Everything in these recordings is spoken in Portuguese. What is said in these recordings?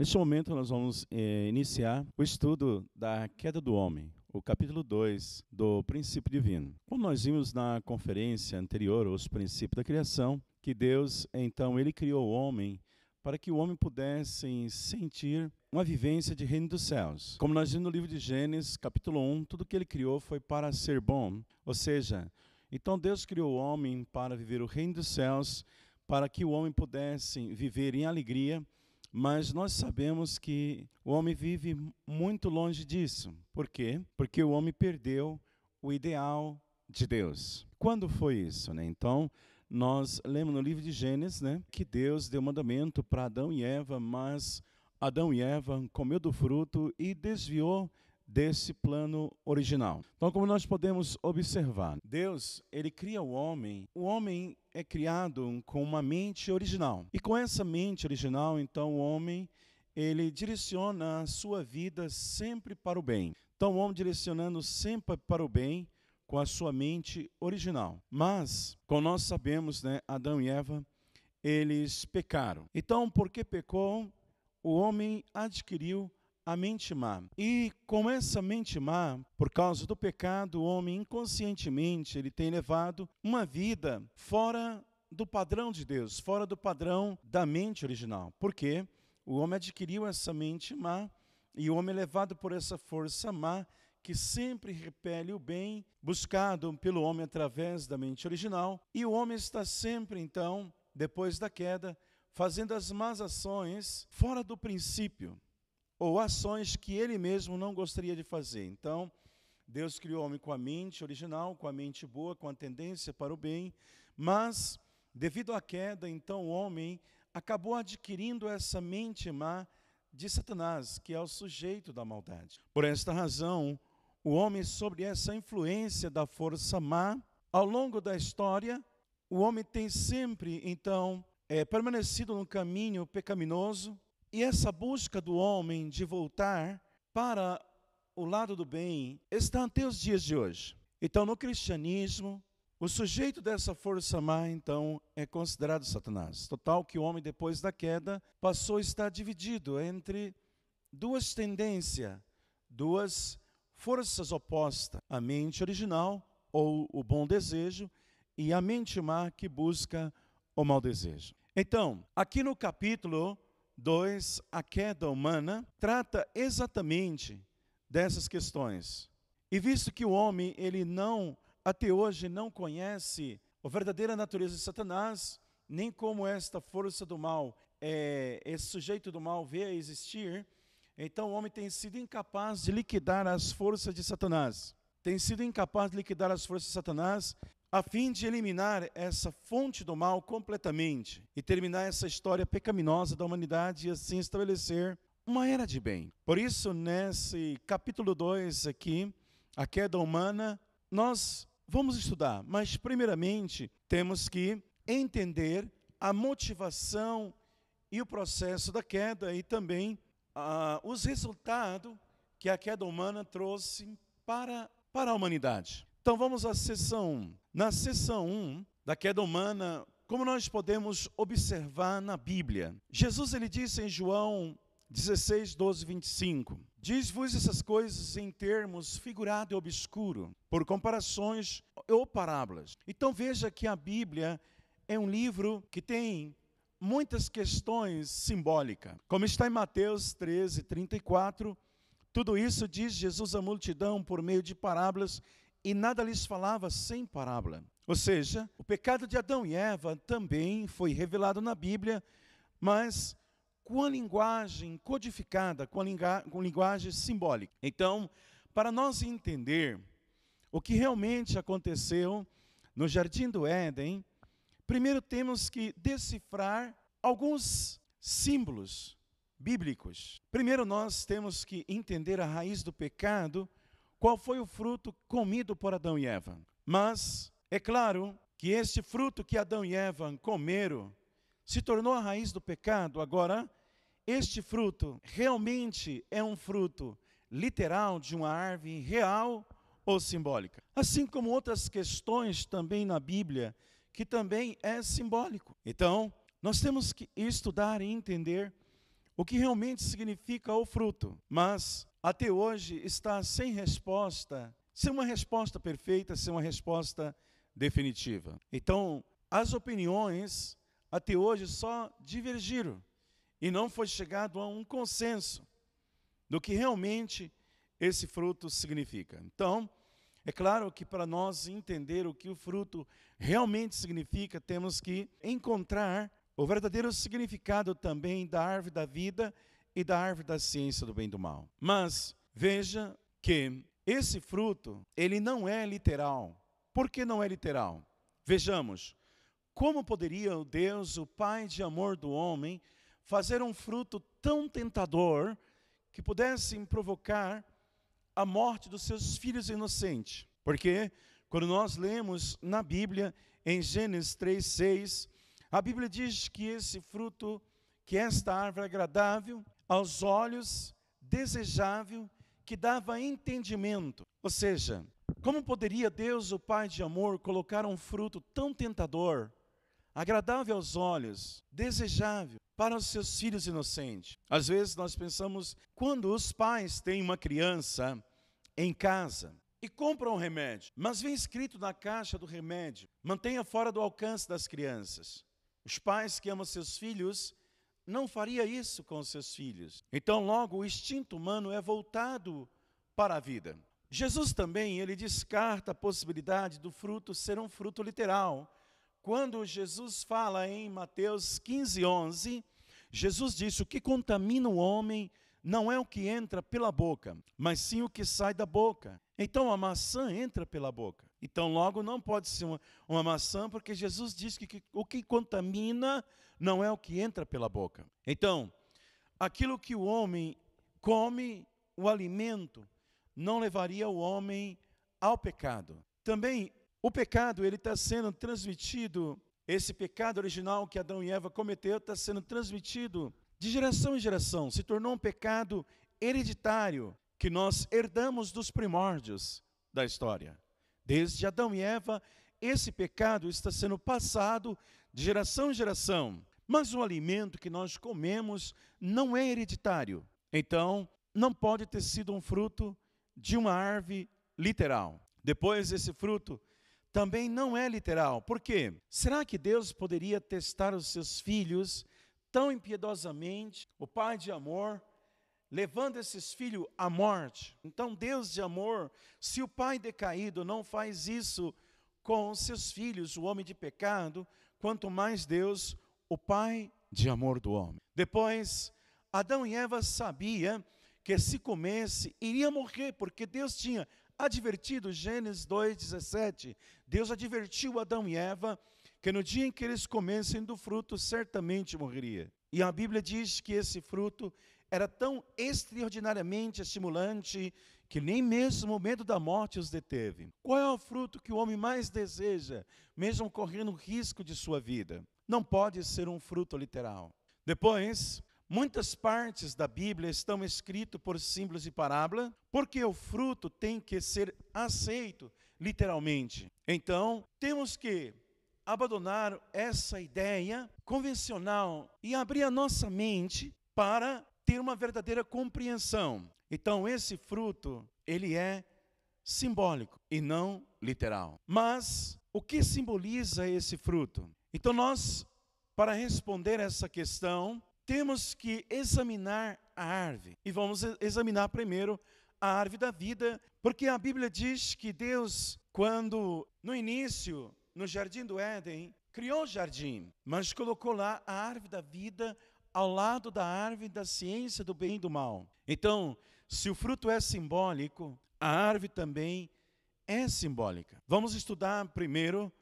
Neste momento, nós vamos eh, iniciar o estudo da queda do homem, o capítulo 2 do princípio divino. Como nós vimos na conferência anterior, os princípios da criação, que Deus, então, ele criou o homem para que o homem pudesse sentir uma vivência de reino dos céus. Como nós vimos no livro de Gênesis, capítulo 1, tudo que ele criou foi para ser bom. Ou seja, então Deus criou o homem para viver o reino dos céus, para que o homem pudesse viver em alegria mas nós sabemos que o homem vive muito longe disso. Por quê? Porque o homem perdeu o ideal de Deus. Quando foi isso? Né? Então, nós lemos no livro de Gênesis né, que Deus deu mandamento para Adão e Eva, mas Adão e Eva comeu do fruto e desviou desse plano original. Então, como nós podemos observar, Deus, ele cria o homem. O homem é criado com uma mente original. E com essa mente original, então o homem ele direciona a sua vida sempre para o bem. Então, o homem direcionando sempre para o bem com a sua mente original. Mas, como nós sabemos, né, Adão e Eva, eles pecaram. Então, porque pecou, o homem adquiriu a mente má. E com essa mente má, por causa do pecado, o homem inconscientemente ele tem levado uma vida fora do padrão de Deus, fora do padrão da mente original. Por quê? O homem adquiriu essa mente má e o homem é levado por essa força má que sempre repele o bem buscado pelo homem através da mente original, e o homem está sempre então, depois da queda, fazendo as más ações fora do princípio ou ações que ele mesmo não gostaria de fazer. Então, Deus criou o homem com a mente original, com a mente boa, com a tendência para o bem, mas devido à queda, então o homem acabou adquirindo essa mente má de Satanás, que é o sujeito da maldade. Por esta razão, o homem, sobre essa influência da força má, ao longo da história, o homem tem sempre, então, é, permanecido no caminho pecaminoso, e essa busca do homem de voltar para o lado do bem está até os dias de hoje. Então, no cristianismo, o sujeito dessa força má, então, é considerado Satanás. Total que o homem, depois da queda, passou a estar dividido entre duas tendências, duas forças opostas: a mente original, ou o bom desejo, e a mente má que busca o mau desejo. Então, aqui no capítulo 2, a queda humana, trata exatamente dessas questões. E visto que o homem, ele não, até hoje, não conhece a verdadeira natureza de Satanás, nem como esta força do mal, é, esse sujeito do mal vê a existir, então o homem tem sido incapaz de liquidar as forças de Satanás. Tem sido incapaz de liquidar as forças de Satanás a fim de eliminar essa fonte do mal completamente e terminar essa história pecaminosa da humanidade e assim estabelecer uma era de bem. Por isso, nesse capítulo 2 aqui, a queda humana, nós vamos estudar, mas primeiramente temos que entender a motivação e o processo da queda e também ah, os resultados que a queda humana trouxe para, para a humanidade. Então vamos à sessão 1. Na sessão 1 da queda humana, como nós podemos observar na Bíblia, Jesus ele disse em João 16, 12, 25: Diz-vos essas coisas em termos figurado e obscuro, por comparações ou parábolas. Então veja que a Bíblia é um livro que tem muitas questões simbólicas. Como está em Mateus 13, 34, tudo isso diz Jesus à multidão por meio de parábolas e nada lhes falava sem parábola. Ou seja, o pecado de Adão e Eva também foi revelado na Bíblia, mas com a linguagem codificada, com a com linguagem simbólica. Então, para nós entender o que realmente aconteceu no jardim do Éden, primeiro temos que decifrar alguns símbolos bíblicos. Primeiro nós temos que entender a raiz do pecado qual foi o fruto comido por Adão e Eva. Mas é claro que este fruto que Adão e Eva comeram se tornou a raiz do pecado. Agora, este fruto realmente é um fruto literal de uma árvore real ou simbólica. Assim como outras questões também na Bíblia, que também é simbólico. Então, nós temos que estudar e entender o que realmente significa o fruto, mas até hoje está sem resposta, sem uma resposta perfeita, sem uma resposta definitiva. Então, as opiniões até hoje só divergiram e não foi chegado a um consenso do que realmente esse fruto significa. Então, é claro que para nós entender o que o fruto realmente significa, temos que encontrar o verdadeiro significado também da árvore da vida e da árvore da ciência do bem e do mal. Mas veja que esse fruto, ele não é literal. Por que não é literal? Vejamos, como poderia o Deus, o Pai de amor do homem, fazer um fruto tão tentador que pudesse provocar a morte dos seus filhos inocentes. Porque quando nós lemos na Bíblia, em Gênesis 3:6, a Bíblia diz que esse fruto, que esta árvore agradável aos olhos, desejável, que dava entendimento. Ou seja, como poderia Deus, o Pai de amor, colocar um fruto tão tentador, agradável aos olhos, desejável para os seus filhos inocentes? Às vezes nós pensamos, quando os pais têm uma criança em casa e compram um remédio, mas vem escrito na caixa do remédio: mantenha fora do alcance das crianças. Os pais que amam seus filhos não faria isso com seus filhos. Então, logo, o instinto humano é voltado para a vida. Jesus também, ele descarta a possibilidade do fruto ser um fruto literal. Quando Jesus fala em Mateus 15, 11, Jesus disse: O que contamina o homem não é o que entra pela boca, mas sim o que sai da boca. Então a maçã entra pela boca. Então, logo, não pode ser uma, uma maçã, porque Jesus diz que, que o que contamina não é o que entra pela boca. Então, aquilo que o homem come, o alimento, não levaria o homem ao pecado. Também, o pecado, ele está sendo transmitido, esse pecado original que Adão e Eva cometeu, está sendo transmitido de geração em geração, se tornou um pecado hereditário que nós herdamos dos primórdios da história. Desde Adão e Eva, esse pecado está sendo passado de geração em geração. Mas o alimento que nós comemos não é hereditário. Então, não pode ter sido um fruto de uma árvore literal. Depois, esse fruto também não é literal. Por quê? Será que Deus poderia testar os seus filhos tão impiedosamente, o Pai de amor, levando esses filhos à morte. Então, Deus de amor, se o pai decaído não faz isso com seus filhos, o homem de pecado, quanto mais Deus, o pai de amor do homem. Depois, Adão e Eva sabia que se comesse iria morrer, porque Deus tinha advertido, Gênesis 2:17, Deus advertiu Adão e Eva que no dia em que eles comessem do fruto certamente morreria. E a Bíblia diz que esse fruto era tão extraordinariamente estimulante que nem mesmo o medo da morte os deteve. Qual é o fruto que o homem mais deseja, mesmo correndo risco de sua vida? Não pode ser um fruto literal. Depois, muitas partes da Bíblia estão escritas por símbolos e parábola, porque o fruto tem que ser aceito literalmente. Então, temos que abandonar essa ideia convencional e abrir a nossa mente para ter uma verdadeira compreensão. Então, esse fruto, ele é simbólico e não literal. Mas o que simboliza esse fruto? Então, nós, para responder essa questão, temos que examinar a árvore. E vamos examinar primeiro a árvore da vida, porque a Bíblia diz que Deus, quando no início, no jardim do Éden, criou o jardim, mas colocou lá a árvore da vida ao lado da árvore da ciência do bem e do mal. Então, se o fruto é simbólico, a árvore também é simbólica. Vamos estudar primeiro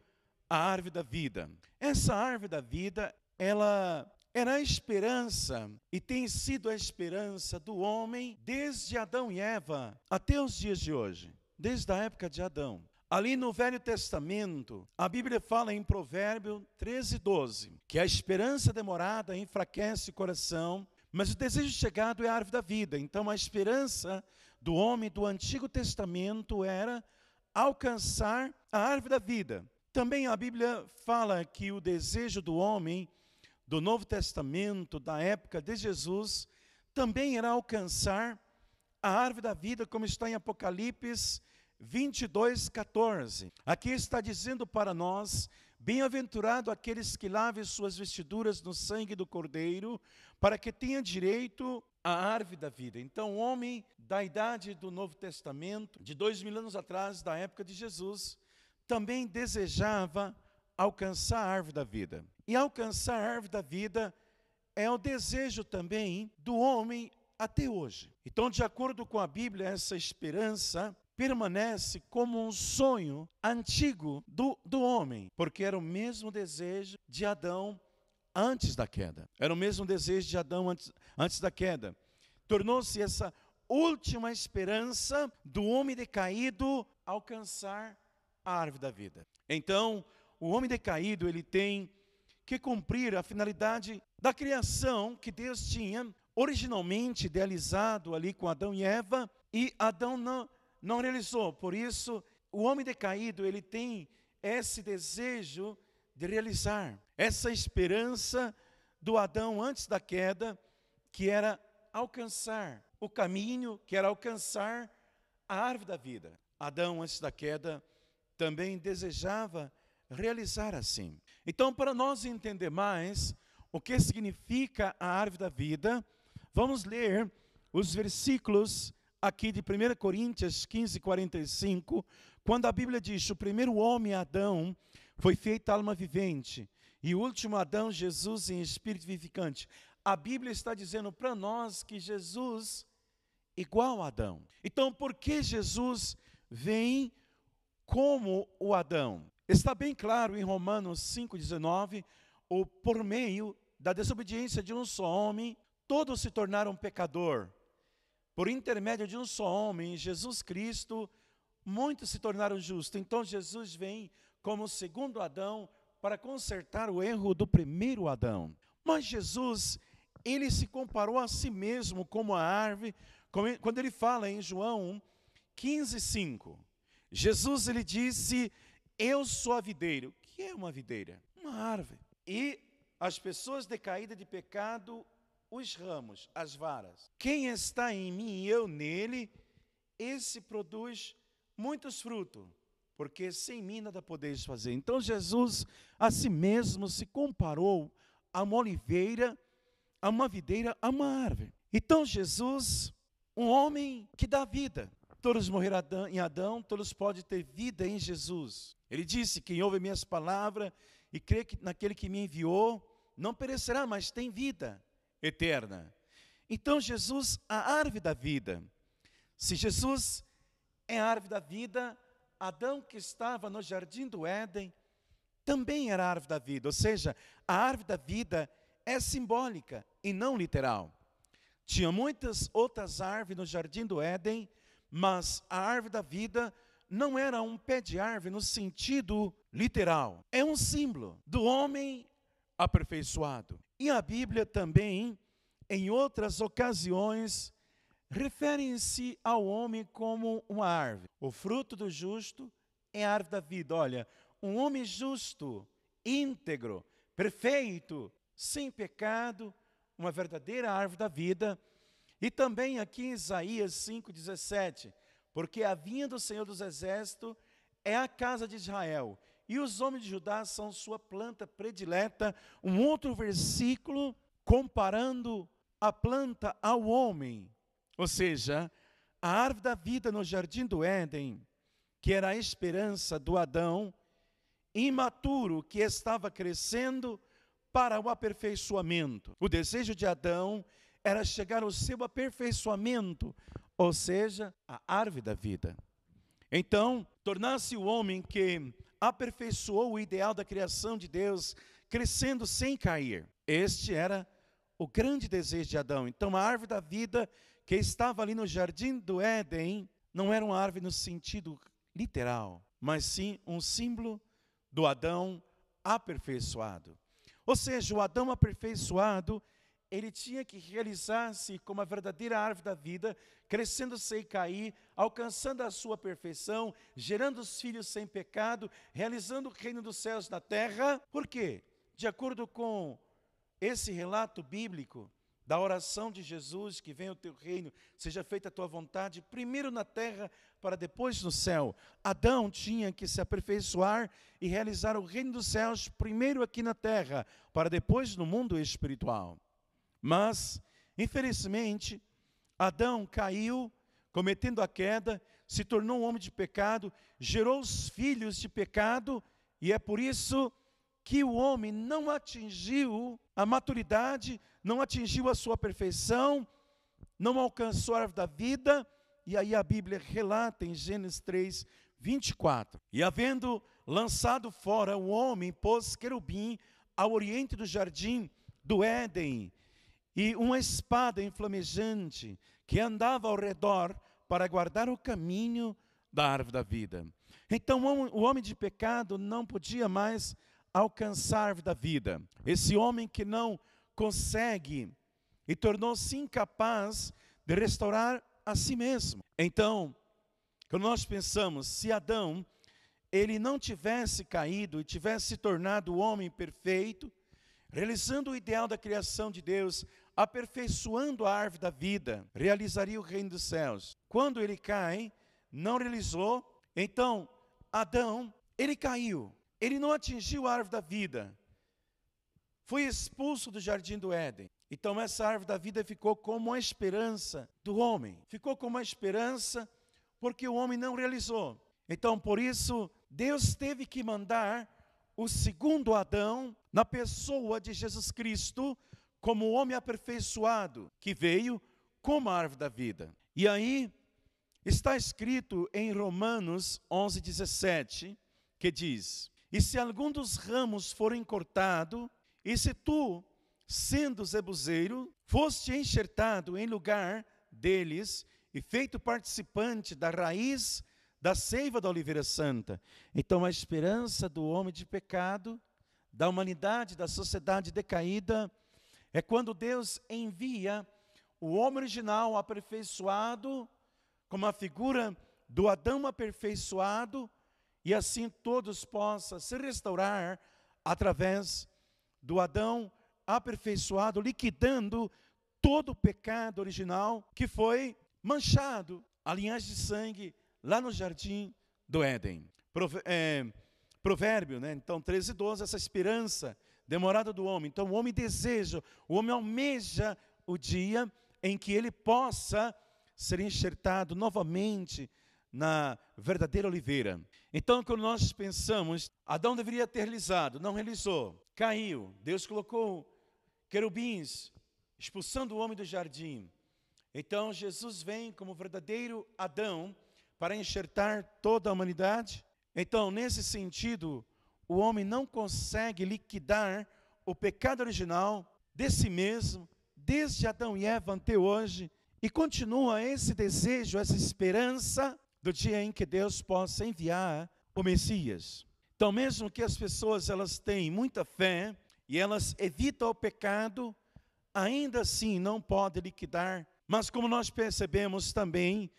a árvore da vida. Essa árvore da vida, ela era a esperança e tem sido a esperança do homem desde Adão e Eva até os dias de hoje, desde a época de Adão. Ali no Velho Testamento, a Bíblia fala em Provérbio 13, 12, que a esperança demorada enfraquece o coração, mas o desejo chegado é a árvore da vida. Então, a esperança do homem do Antigo Testamento era alcançar a árvore da vida. Também a Bíblia fala que o desejo do homem do Novo Testamento, da época de Jesus, também irá alcançar a árvore da vida, como está em Apocalipse 22, 14. Aqui está dizendo para nós: Bem-aventurado aqueles que lavem suas vestiduras no sangue do Cordeiro, para que tenham direito à árvore da vida. Então, o homem da idade do Novo Testamento, de dois mil anos atrás, da época de Jesus, também desejava alcançar a árvore da vida. E alcançar a árvore da vida é o desejo também do homem até hoje. Então, de acordo com a Bíblia, essa esperança permanece como um sonho antigo do, do homem, porque era o mesmo desejo de Adão antes da queda. Era o mesmo desejo de Adão antes, antes da queda. Tornou-se essa última esperança do homem decaído alcançar a árvore da vida. Então, o homem decaído, ele tem que cumprir a finalidade da criação que Deus tinha originalmente idealizado ali com Adão e Eva, e Adão não não realizou. Por isso, o homem decaído, ele tem esse desejo de realizar, essa esperança do Adão antes da queda, que era alcançar o caminho, que era alcançar a árvore da vida. Adão, antes da queda, também desejava realizar assim. Então, para nós entender mais o que significa a árvore da vida, vamos ler os versículos aqui de 1 Coríntios 15, 45, quando a Bíblia diz: o primeiro homem, Adão, foi feito alma vivente, e o último Adão, Jesus, em espírito vivificante. A Bíblia está dizendo para nós que Jesus igual a Adão. Então, por que Jesus vem como o Adão? Está bem claro em Romanos 5,19, ou por meio da desobediência de um só homem, todos se tornaram pecador por intermédio de um só homem, Jesus Cristo, muitos se tornaram justos. Então Jesus vem como segundo Adão para consertar o erro do primeiro Adão. Mas Jesus, ele se comparou a si mesmo como a árvore, quando ele fala em João 15, 5. Jesus ele disse: Eu sou a videira. O que é uma videira? Uma árvore. E as pessoas decaídas de pecado os ramos, as varas. Quem está em mim e eu nele, esse produz muitos frutos, porque sem mim nada podeis fazer. Então Jesus a si mesmo se comparou a uma oliveira, a uma videira, a uma árvore. Então Jesus, um homem que dá vida. Todos morreram em Adão, todos podem ter vida em Jesus. Ele disse: Quem ouve minhas palavras e crê naquele que me enviou, não perecerá, mas tem vida eterna. Então, Jesus, a árvore da vida. Se Jesus é a árvore da vida, Adão que estava no jardim do Éden também era a árvore da vida, ou seja, a árvore da vida é simbólica e não literal. Tinha muitas outras árvores no jardim do Éden, mas a árvore da vida não era um pé de árvore no sentido literal. É um símbolo do homem aperfeiçoado. E a Bíblia também, em outras ocasiões, refere-se ao homem como uma árvore. O fruto do justo é a árvore da vida. Olha, um homem justo, íntegro, perfeito, sem pecado, uma verdadeira árvore da vida. E também aqui em Isaías 5,17, porque a vinha do Senhor dos Exércitos é a casa de Israel, e os homens de Judá são sua planta predileta. Um outro versículo comparando a planta ao homem, ou seja, a árvore da vida no jardim do Éden, que era a esperança do Adão imaturo que estava crescendo para o aperfeiçoamento. O desejo de Adão era chegar ao seu aperfeiçoamento, ou seja, a árvore da vida. Então, tornar-se o homem que aperfeiçoou o ideal da criação de Deus, crescendo sem cair. Este era o grande desejo de Adão. Então, a árvore da vida que estava ali no jardim do Éden não era uma árvore no sentido literal, mas sim um símbolo do Adão aperfeiçoado. Ou seja, o Adão aperfeiçoado ele tinha que realizar-se como a verdadeira árvore da vida, crescendo sem cair, alcançando a sua perfeição, gerando os filhos sem pecado, realizando o reino dos céus na terra. Por quê? De acordo com esse relato bíblico da oração de Jesus, que venha o teu reino, seja feita a tua vontade, primeiro na terra, para depois no céu. Adão tinha que se aperfeiçoar e realizar o reino dos céus, primeiro aqui na terra, para depois no mundo espiritual. Mas, infelizmente, Adão caiu, cometendo a queda, se tornou um homem de pecado, gerou os filhos de pecado, e é por isso que o homem não atingiu a maturidade, não atingiu a sua perfeição, não alcançou a árvore da vida, e aí a Bíblia relata em Gênesis 3, 24. E havendo lançado fora o homem, pôs querubim ao oriente do jardim do Éden, e uma espada inflamejante que andava ao redor para guardar o caminho da árvore da vida. Então o homem de pecado não podia mais alcançar a árvore da vida. Esse homem que não consegue e tornou-se incapaz de restaurar a si mesmo. Então, quando nós pensamos, se Adão ele não tivesse caído e tivesse se tornado o homem perfeito, realizando o ideal da criação de Deus, aperfeiçoando a árvore da vida, realizaria o reino dos céus. Quando ele cai, não realizou, então Adão, ele caiu, ele não atingiu a árvore da vida, foi expulso do jardim do Éden. Então essa árvore da vida ficou como a esperança do homem, ficou como a esperança porque o homem não realizou. Então por isso Deus teve que mandar o segundo Adão na pessoa de Jesus Cristo como o homem aperfeiçoado que veio como a árvore da vida. E aí está escrito em Romanos 11, 17, que diz: E se algum dos ramos forem cortado, e se tu, sendo zebuzeiro, foste enxertado em lugar deles e feito participante da raiz da seiva da oliveira santa, então a esperança do homem de pecado, da humanidade, da sociedade decaída, é quando Deus envia o homem original aperfeiçoado, como a figura do Adão aperfeiçoado, e assim todos possam se restaurar através do Adão aperfeiçoado, liquidando todo o pecado original que foi manchado, a linhagem de sangue, lá no jardim do Éden. É, provérbio, né? Então, 13 e 12, essa esperança demorada do homem. Então o homem deseja, o homem almeja o dia em que ele possa ser enxertado novamente na verdadeira oliveira. Então, quando nós pensamos, Adão deveria ter realizado, não realizou, caiu. Deus colocou querubins expulsando o homem do jardim. Então, Jesus vem como verdadeiro Adão para enxertar toda a humanidade. Então, nesse sentido, o homem não consegue liquidar o pecado original de si mesmo, desde Adão e Eva até hoje, e continua esse desejo, essa esperança do dia em que Deus possa enviar o Messias. Então, mesmo que as pessoas elas têm muita fé e elas evitam o pecado, ainda assim não pode liquidar. Mas como nós percebemos também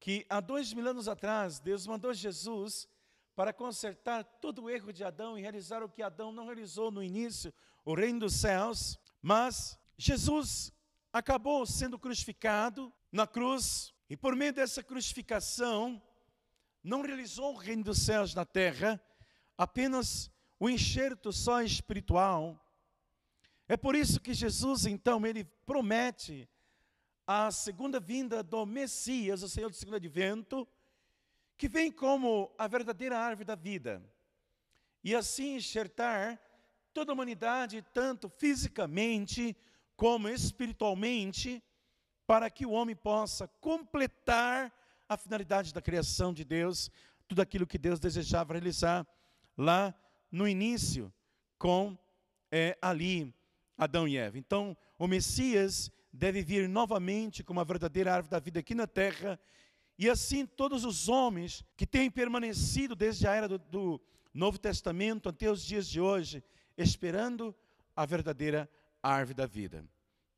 que há dois mil anos atrás Deus mandou Jesus para consertar todo o erro de Adão e realizar o que Adão não realizou no início, o reino dos céus. Mas Jesus acabou sendo crucificado na cruz e por meio dessa crucificação não realizou o reino dos céus na terra, apenas o enxerto só espiritual. É por isso que Jesus então ele promete a segunda vinda do Messias, o Senhor do segundo advento, que vem como a verdadeira árvore da vida, e assim enxertar toda a humanidade, tanto fisicamente como espiritualmente, para que o homem possa completar a finalidade da criação de Deus, tudo aquilo que Deus desejava realizar lá no início, com é, ali Adão e Eva. Então, o Messias deve vir novamente como a verdadeira árvore da vida aqui na terra e assim todos os homens que têm permanecido desde a era do, do Novo Testamento até os dias de hoje, esperando a verdadeira árvore da vida.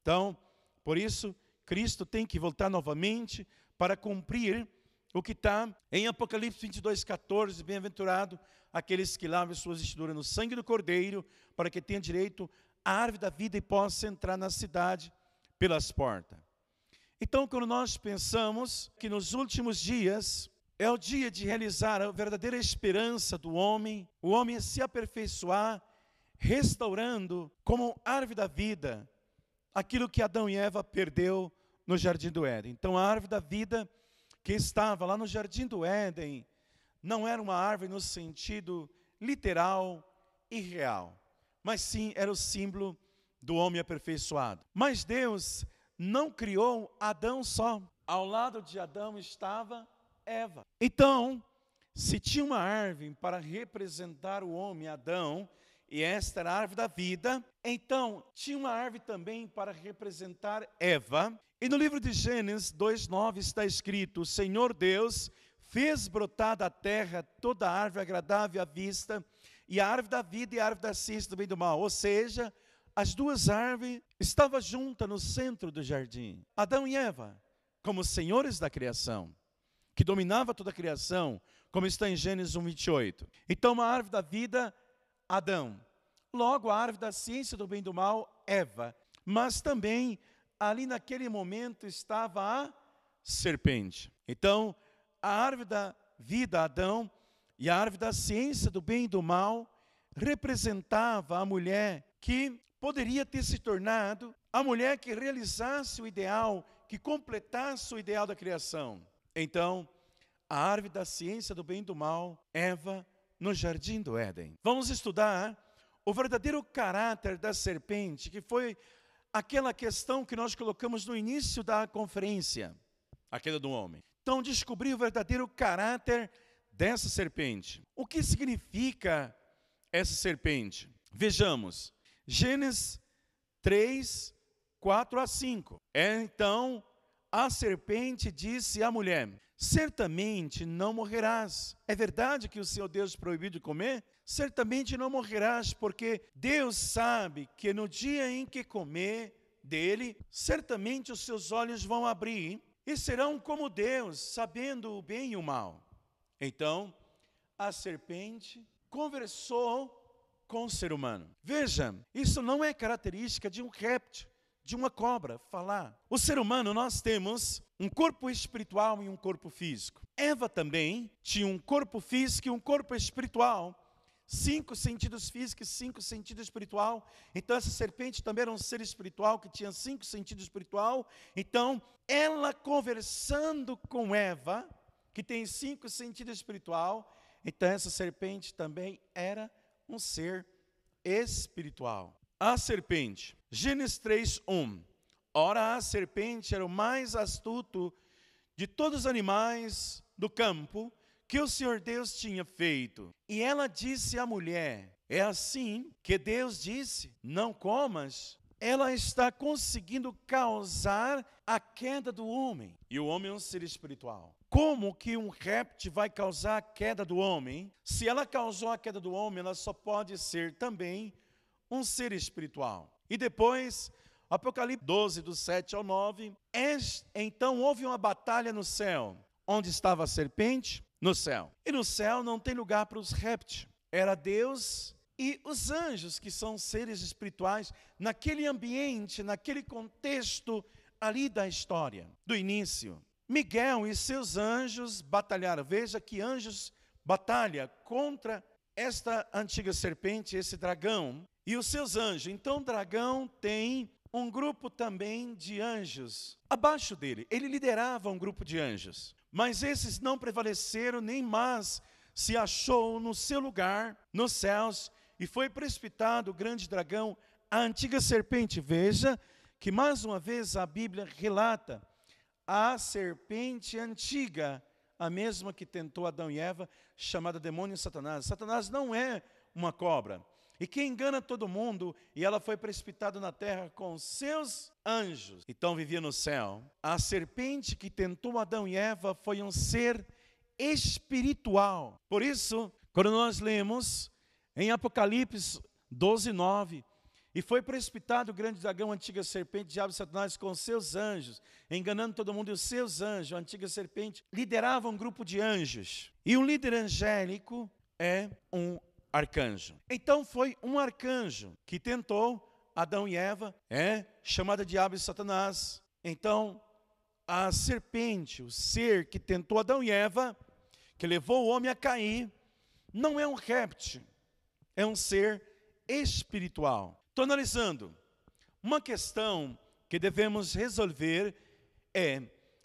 Então, por isso, Cristo tem que voltar novamente para cumprir o que está em Apocalipse 22, 14, bem-aventurado aqueles que lavam suas vestiduras no sangue do Cordeiro, para que tenham direito a árvore da vida e possa entrar na cidade pelas portas. Então, quando nós pensamos que nos últimos dias é o dia de realizar a verdadeira esperança do homem, o homem se aperfeiçoar, restaurando como árvore da vida aquilo que Adão e Eva perdeu no jardim do Éden. Então, a árvore da vida que estava lá no jardim do Éden não era uma árvore no sentido literal e real, mas sim era o símbolo do homem aperfeiçoado. Mas Deus não criou Adão só. Ao lado de Adão estava Eva. Então, se tinha uma árvore para representar o homem Adão, e esta era a árvore da vida, então tinha uma árvore também para representar Eva. E no livro de Gênesis 2:9 está escrito: "O Senhor Deus fez brotar da terra toda árvore agradável à vista, e a árvore da vida e a árvore da ciência do bem e do mal", ou seja, as duas árvores estavam juntas no centro do jardim. Adão e Eva, como senhores da criação que dominava toda a criação, como está em Gênesis 1, 28. Então, a árvore da vida, Adão. Logo, a árvore da ciência do bem e do mal, Eva. Mas também, ali naquele momento, estava a serpente. Então, a árvore da vida, Adão, e a árvore da ciência do bem e do mal, representava a mulher que poderia ter se tornado a mulher que realizasse o ideal, que completasse o ideal da criação. Então, a árvore da ciência do bem e do mal, Eva, no jardim do Éden. Vamos estudar o verdadeiro caráter da serpente, que foi aquela questão que nós colocamos no início da conferência, aquela do homem. Então, descobrir o verdadeiro caráter dessa serpente. O que significa essa serpente? Vejamos, Gênesis 3, 4 a 5. É então a serpente disse à mulher: Certamente não morrerás. É verdade que o Senhor Deus proibiu de comer? Certamente não morrerás, porque Deus sabe que no dia em que comer dele, certamente os seus olhos vão abrir e serão como Deus, sabendo o bem e o mal. Então, a serpente conversou com o ser humano. Veja, isso não é característica de um réptil de uma cobra falar. O ser humano, nós temos um corpo espiritual e um corpo físico. Eva também tinha um corpo físico e um corpo espiritual. Cinco sentidos físicos cinco sentidos espiritual. Então, essa serpente também era um ser espiritual que tinha cinco sentidos espiritual. Então, ela conversando com Eva, que tem cinco sentidos espiritual. Então, essa serpente também era um ser espiritual. A serpente Gênesis 3, 1. Ora, a serpente era o mais astuto de todos os animais do campo que o Senhor Deus tinha feito. E ela disse à mulher: É assim que Deus disse: Não comas. Ela está conseguindo causar a queda do homem. E o homem é um ser espiritual. Como que um réptil vai causar a queda do homem? Se ela causou a queda do homem, ela só pode ser também um ser espiritual. E depois, Apocalipse 12, do 7 ao 9, então houve uma batalha no céu. Onde estava a serpente? No céu. E no céu não tem lugar para os répteis. Era Deus e os anjos, que são seres espirituais, naquele ambiente, naquele contexto ali da história, do início. Miguel e seus anjos batalharam. Veja que anjos batalha contra esta antiga serpente, esse dragão, e os seus anjos. Então, o dragão tem um grupo também de anjos abaixo dele. Ele liderava um grupo de anjos. Mas esses não prevaleceram, nem mais se achou no seu lugar nos céus e foi precipitado o grande dragão, a antiga serpente. Veja que mais uma vez a Bíblia relata a serpente antiga, a mesma que tentou Adão e Eva, chamada demônio Satanás. Satanás não é uma cobra e que engana todo mundo, e ela foi precipitada na terra com seus anjos. Então vivia no céu. A serpente que tentou Adão e Eva foi um ser espiritual. Por isso, quando nós lemos em Apocalipse 12, 9, e foi precipitado o grande dragão, a antiga serpente, diabo Satanás, com seus anjos, enganando todo mundo, e os seus anjos, a antiga serpente, liderava um grupo de anjos. E um líder angélico é um arcanjo. Então foi um arcanjo que tentou Adão e Eva, é chamada diabo e Satanás. Então, a serpente, o ser que tentou Adão e Eva, que levou o homem a cair, não é um réptil, é um ser espiritual. Estou analisando. Uma questão que devemos resolver é: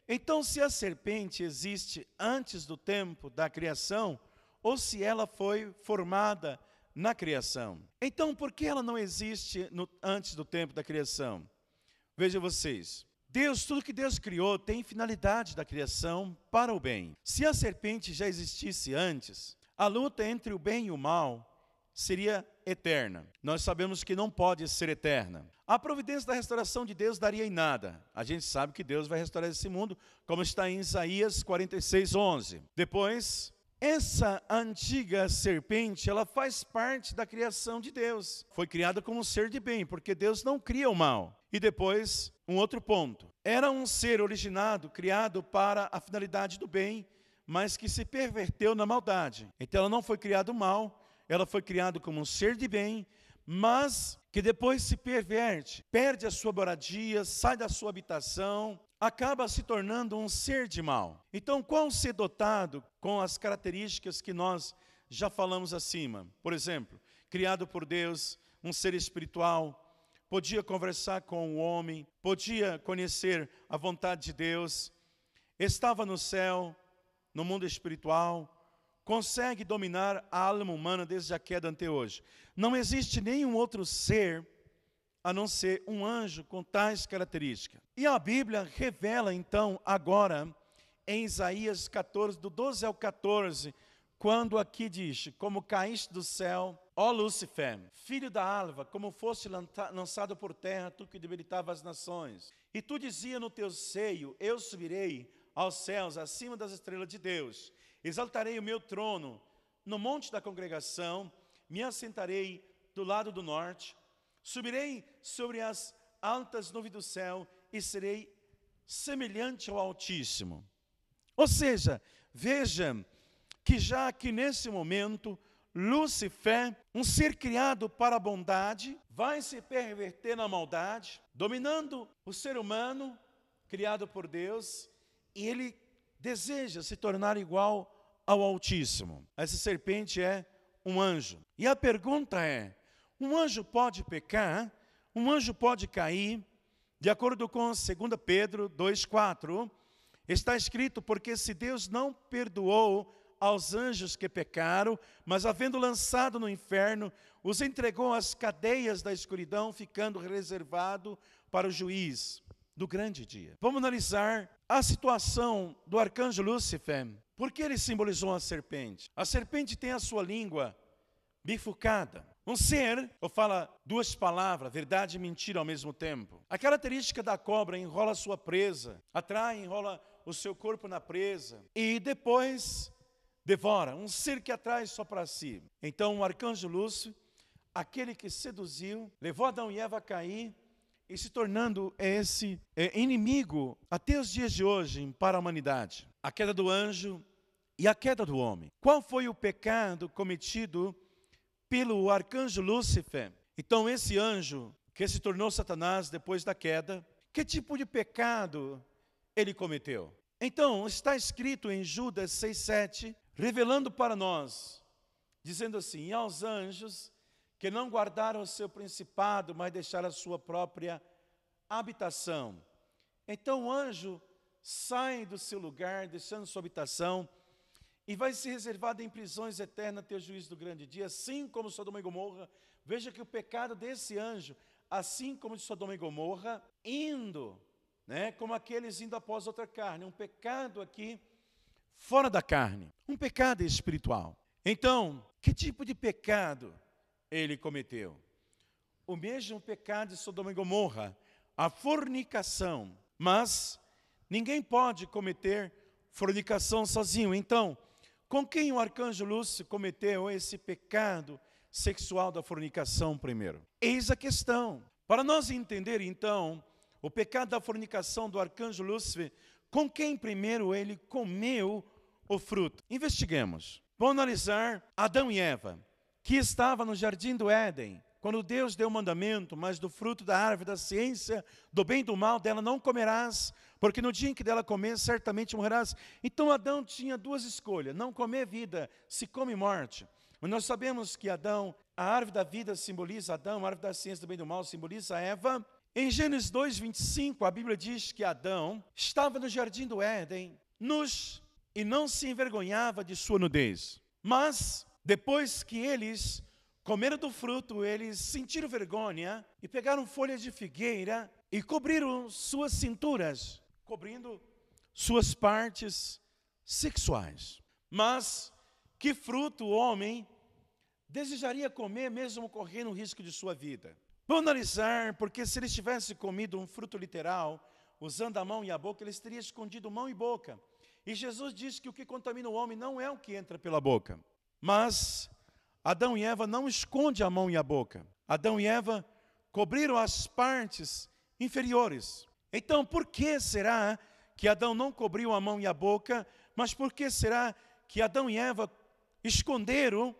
então, se a serpente existe antes do tempo da criação, ou se ela foi formada na criação. Então, por que ela não existe no, antes do tempo da criação? Vejam vocês. Deus, tudo que Deus criou tem finalidade da criação para o bem. Se a serpente já existisse antes, a luta entre o bem e o mal seria eterna. Nós sabemos que não pode ser eterna. A providência da restauração de Deus daria em nada. A gente sabe que Deus vai restaurar esse mundo, como está em Isaías 46, 11. Depois, essa antiga serpente, ela faz parte da criação de Deus. Foi criada como um ser de bem, porque Deus não cria o mal. E depois, um outro ponto. Era um ser originado, criado para a finalidade do bem, mas que se perverteu na maldade. Então ela não foi criada mal, ela foi criada como um ser de bem, mas que depois se perverte, perde a sua moradia, sai da sua habitação, acaba se tornando um ser de mal. Então, qual ser dotado com as características que nós já falamos acima? Por exemplo, criado por Deus, um ser espiritual, podia conversar com o homem, podia conhecer a vontade de Deus, estava no céu, no mundo espiritual, consegue dominar a alma humana desde a queda ante hoje. Não existe nenhum outro ser a não ser um anjo com tais características. E a Bíblia revela então agora em Isaías 14, do 12 ao 14, quando aqui diz: Como caíste do céu, ó Lúcifer, filho da alva, como foste lançado por terra, tu que debilitava as nações. E tu dizia no teu seio: Eu subirei aos céus, acima das estrelas de Deus. Exaltarei o meu trono no monte da congregação, me assentarei do lado do norte, subirei sobre as altas nuvens do céu e serei semelhante ao Altíssimo. Ou seja, veja que já aqui nesse momento, Lúcifer, um ser criado para a bondade, vai se perverter na maldade, dominando o ser humano criado por Deus, e ele deseja se tornar igual ao Altíssimo. Essa serpente é um anjo. E a pergunta é: um anjo pode pecar? Um anjo pode cair? De acordo com 2 Pedro 2,4, está escrito: Porque se Deus não perdoou aos anjos que pecaram, mas havendo lançado no inferno, os entregou às cadeias da escuridão, ficando reservado para o juiz do grande dia. Vamos analisar a situação do arcanjo Lúcifer. Por que ele simbolizou a serpente? A serpente tem a sua língua bifurcada. Um ser, ou fala duas palavras, verdade e mentira ao mesmo tempo. A característica da cobra enrola sua presa, atrai, enrola o seu corpo na presa e depois devora. Um ser que atrai só para si. Então, o arcanjo Lúcio, aquele que seduziu, levou Adão e Eva a cair, e se tornando esse é, inimigo até os dias de hoje para a humanidade. A queda do anjo e a queda do homem. Qual foi o pecado cometido pelo arcanjo Lúcifer? Então, esse anjo que se tornou Satanás depois da queda, que tipo de pecado ele cometeu? Então, está escrito em Judas 6,7, revelando para nós, dizendo assim: aos anjos que não guardaram o seu principado, mas deixaram a sua própria habitação. Então o anjo sai do seu lugar, deixando sua habitação, e vai ser reservado em prisões eternas até o juízo do grande dia, assim como Sodoma e Gomorra. Veja que o pecado desse anjo, assim como de Sodoma e Gomorra, indo, né, como aqueles indo após outra carne, um pecado aqui fora da carne, um pecado espiritual. Então, que tipo de pecado ele cometeu. O mesmo pecado de Sodoma e Gomorra, a fornicação. Mas ninguém pode cometer fornicação sozinho. Então, com quem o arcanjo Lúcio cometeu esse pecado sexual da fornicação primeiro? Eis a questão. Para nós entender então o pecado da fornicação do arcanjo Lúcifer, com quem primeiro ele comeu o fruto? Investiguemos. Vamos analisar Adão e Eva que estava no jardim do Éden, quando Deus deu o mandamento, mas do fruto da árvore da ciência, do bem e do mal, dela não comerás, porque no dia em que dela comer, certamente morrerás. Então Adão tinha duas escolhas: não comer vida, se come morte. Mas nós sabemos que Adão, a árvore da vida simboliza Adão, a árvore da ciência do bem e do mal simboliza Eva. Em Gênesis 2, 25, a Bíblia diz que Adão estava no jardim do Éden, nos e não se envergonhava de sua nudez. Mas, depois que eles comeram do fruto, eles sentiram vergonha e pegaram folhas de figueira e cobriram suas cinturas, cobrindo suas partes sexuais. Mas que fruto o homem desejaria comer mesmo correndo o risco de sua vida? Vamos analisar, porque se eles tivessem comido um fruto literal, usando a mão e a boca, eles teriam escondido mão e boca. E Jesus disse que o que contamina o homem não é o que entra pela boca, mas Adão e Eva não escondem a mão e a boca. Adão e Eva cobriram as partes inferiores. Então, por que será que Adão não cobriu a mão e a boca, mas por que será que Adão e Eva esconderam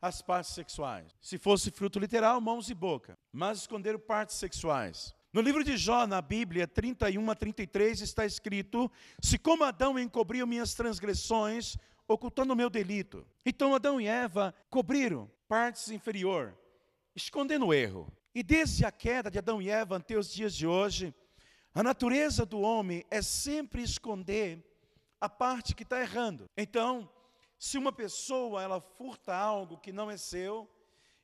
as partes sexuais? Se fosse fruto literal, mãos e boca, mas esconderam partes sexuais. No livro de Jó, na Bíblia, 31 a 33, está escrito: Se como Adão encobriu minhas transgressões, ocultando o meu delito. Então Adão e Eva cobriram partes inferior, escondendo o erro. E desde a queda de Adão e Eva até os dias de hoje, a natureza do homem é sempre esconder a parte que está errando. Então, se uma pessoa ela furta algo que não é seu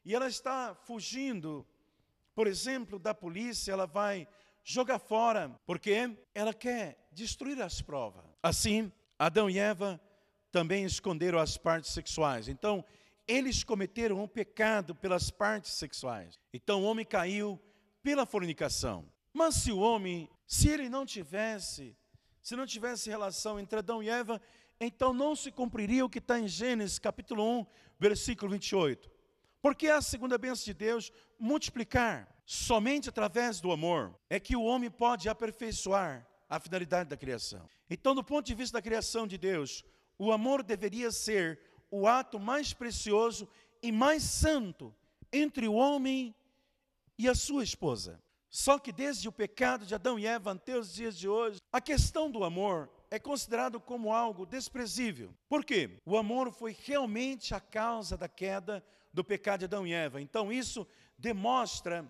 e ela está fugindo por exemplo, da polícia, ela vai jogar fora, porque ela quer destruir as provas. Assim, Adão e Eva também esconderam as partes sexuais. Então, eles cometeram um pecado pelas partes sexuais. Então, o homem caiu pela fornicação. Mas se o homem, se ele não tivesse, se não tivesse relação entre Adão e Eva, então não se cumpriria o que está em Gênesis capítulo 1, versículo 28. Porque a segunda bênção de Deus, multiplicar. Somente através do amor é que o homem pode aperfeiçoar a finalidade da criação. Então, do ponto de vista da criação de Deus, o amor deveria ser o ato mais precioso e mais santo entre o homem e a sua esposa. Só que desde o pecado de Adão e Eva até os dias de hoje, a questão do amor é considerado como algo desprezível. Por quê? O amor foi realmente a causa da queda do pecado de Adão e Eva. Então isso demonstra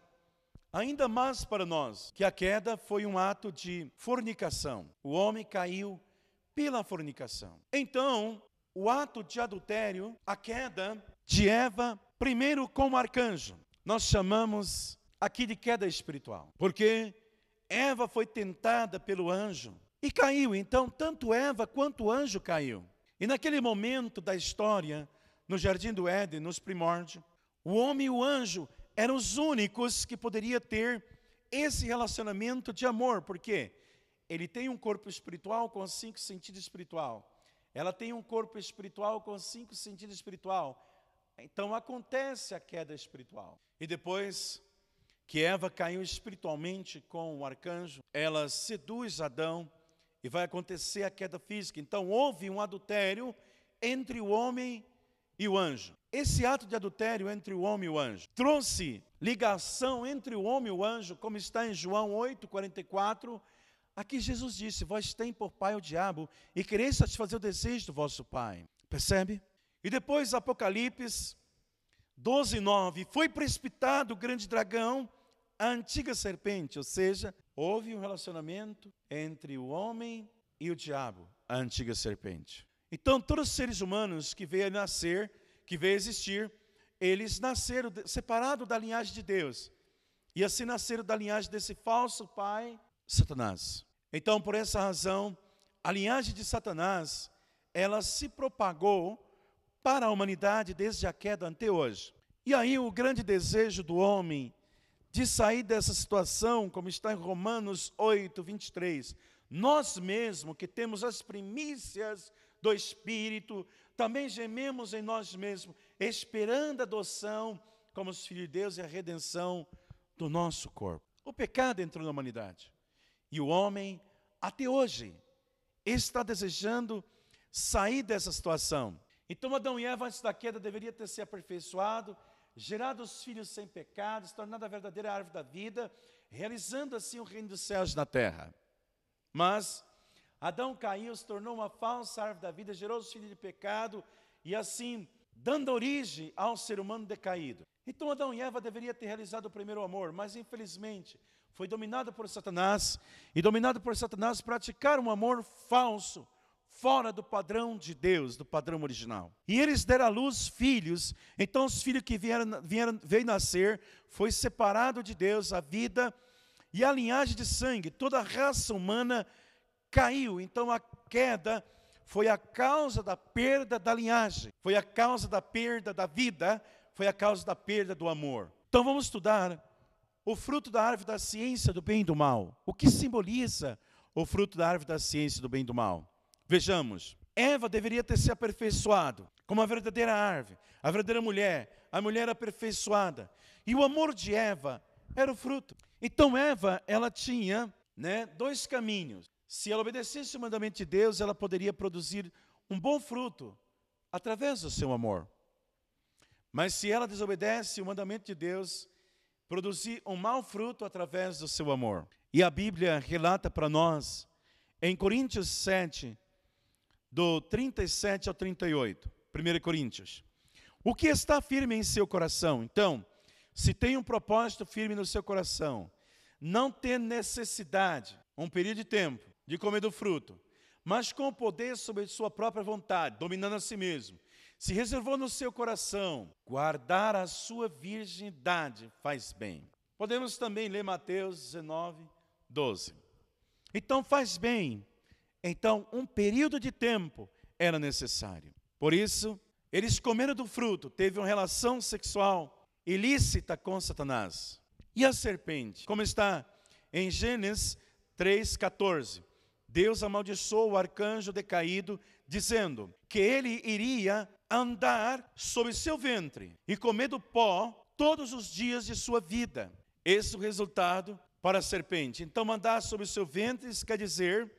ainda mais para nós que a queda foi um ato de fornicação. O homem caiu pela fornicação. Então, o ato de adultério, a queda de Eva, primeiro como arcanjo, nós chamamos aqui de queda espiritual, porque Eva foi tentada pelo anjo e caiu. Então, tanto Eva quanto o anjo caiu. E naquele momento da história, no jardim do Éden, nos primórdios, o homem e o anjo eram os únicos que poderia ter esse relacionamento de amor, porque ele tem um corpo espiritual com cinco sentidos espiritual. Ela tem um corpo espiritual com cinco sentidos espiritual. Então acontece a queda espiritual. E depois que Eva caiu espiritualmente com o arcanjo, ela seduz Adão e vai acontecer a queda física. Então houve um adultério entre o homem e o anjo. Esse ato de adultério entre o homem e o anjo trouxe ligação entre o homem e o anjo, como está em João 8:44. Aqui Jesus disse: Vós tem por pai o diabo e quereis satisfazer o desejo do vosso pai. Percebe? E depois Apocalipse 12:9 foi precipitado o grande dragão, a antiga serpente, ou seja, houve um relacionamento entre o homem e o diabo, a antiga serpente. Então, todos os seres humanos que veio nascer, que veio existir, eles nasceram separados da linhagem de Deus. E assim nasceram da linhagem desse falso pai, Satanás. Então, por essa razão, a linhagem de Satanás, ela se propagou para a humanidade desde a queda até hoje. E aí o grande desejo do homem de sair dessa situação, como está em Romanos 8, 23, nós mesmos que temos as primícias do Espírito, também gememos em nós mesmos, esperando a adoção como os filhos de Deus e a redenção do nosso corpo. O pecado entrou na humanidade. E o homem, até hoje, está desejando sair dessa situação. Então Adão e Eva, antes da queda, deveria ter se aperfeiçoado, gerado os filhos sem pecado, se tornado a verdadeira árvore da vida, realizando assim o reino dos céus na terra. Mas Adão caiu, se tornou uma falsa árvore da vida, gerou os filhos de pecado e assim dando origem ao ser humano decaído. Então Adão e Eva deveriam ter realizado o primeiro amor, mas infelizmente foi dominado por Satanás e dominado por Satanás praticaram um amor falso, fora do padrão de Deus, do padrão original. E eles deram à luz filhos, então os filhos que vieram, vieram veio nascer foi separado de Deus a vida e a linhagem de sangue, toda a raça humana caiu. Então a queda foi a causa da perda da linhagem, foi a causa da perda da vida, foi a causa da perda do amor. Então vamos estudar o fruto da árvore da ciência do bem e do mal. O que simboliza o fruto da árvore da ciência do bem e do mal? Vejamos, Eva deveria ter se aperfeiçoado como a verdadeira árvore, a verdadeira mulher, a mulher aperfeiçoada. E o amor de Eva era o fruto. Então Eva, ela tinha né, dois caminhos. Se ela obedecesse o mandamento de Deus, ela poderia produzir um bom fruto através do seu amor. Mas se ela desobedece o mandamento de Deus, produzir um mau fruto através do seu amor. E a Bíblia relata para nós, em Coríntios 7, do 37 ao 38, 1 Coríntios. O que está firme em seu coração? Então, se tem um propósito firme no seu coração, não ter necessidade, um período de tempo, de comer do fruto, mas com poder sobre sua própria vontade, dominando a si mesmo, se reservou no seu coração, guardar a sua virgindade faz bem. Podemos também ler Mateus 19, 12. Então faz bem então, um período de tempo era necessário. Por isso, eles comeram do fruto, teve uma relação sexual ilícita com Satanás. E a serpente, como está em Gênesis 3,14. Deus amaldiçoou o arcanjo decaído, dizendo que ele iria andar sobre seu ventre e comer do pó todos os dias de sua vida. Esse é o resultado para a serpente. Então, andar sobre seu ventre, isso quer dizer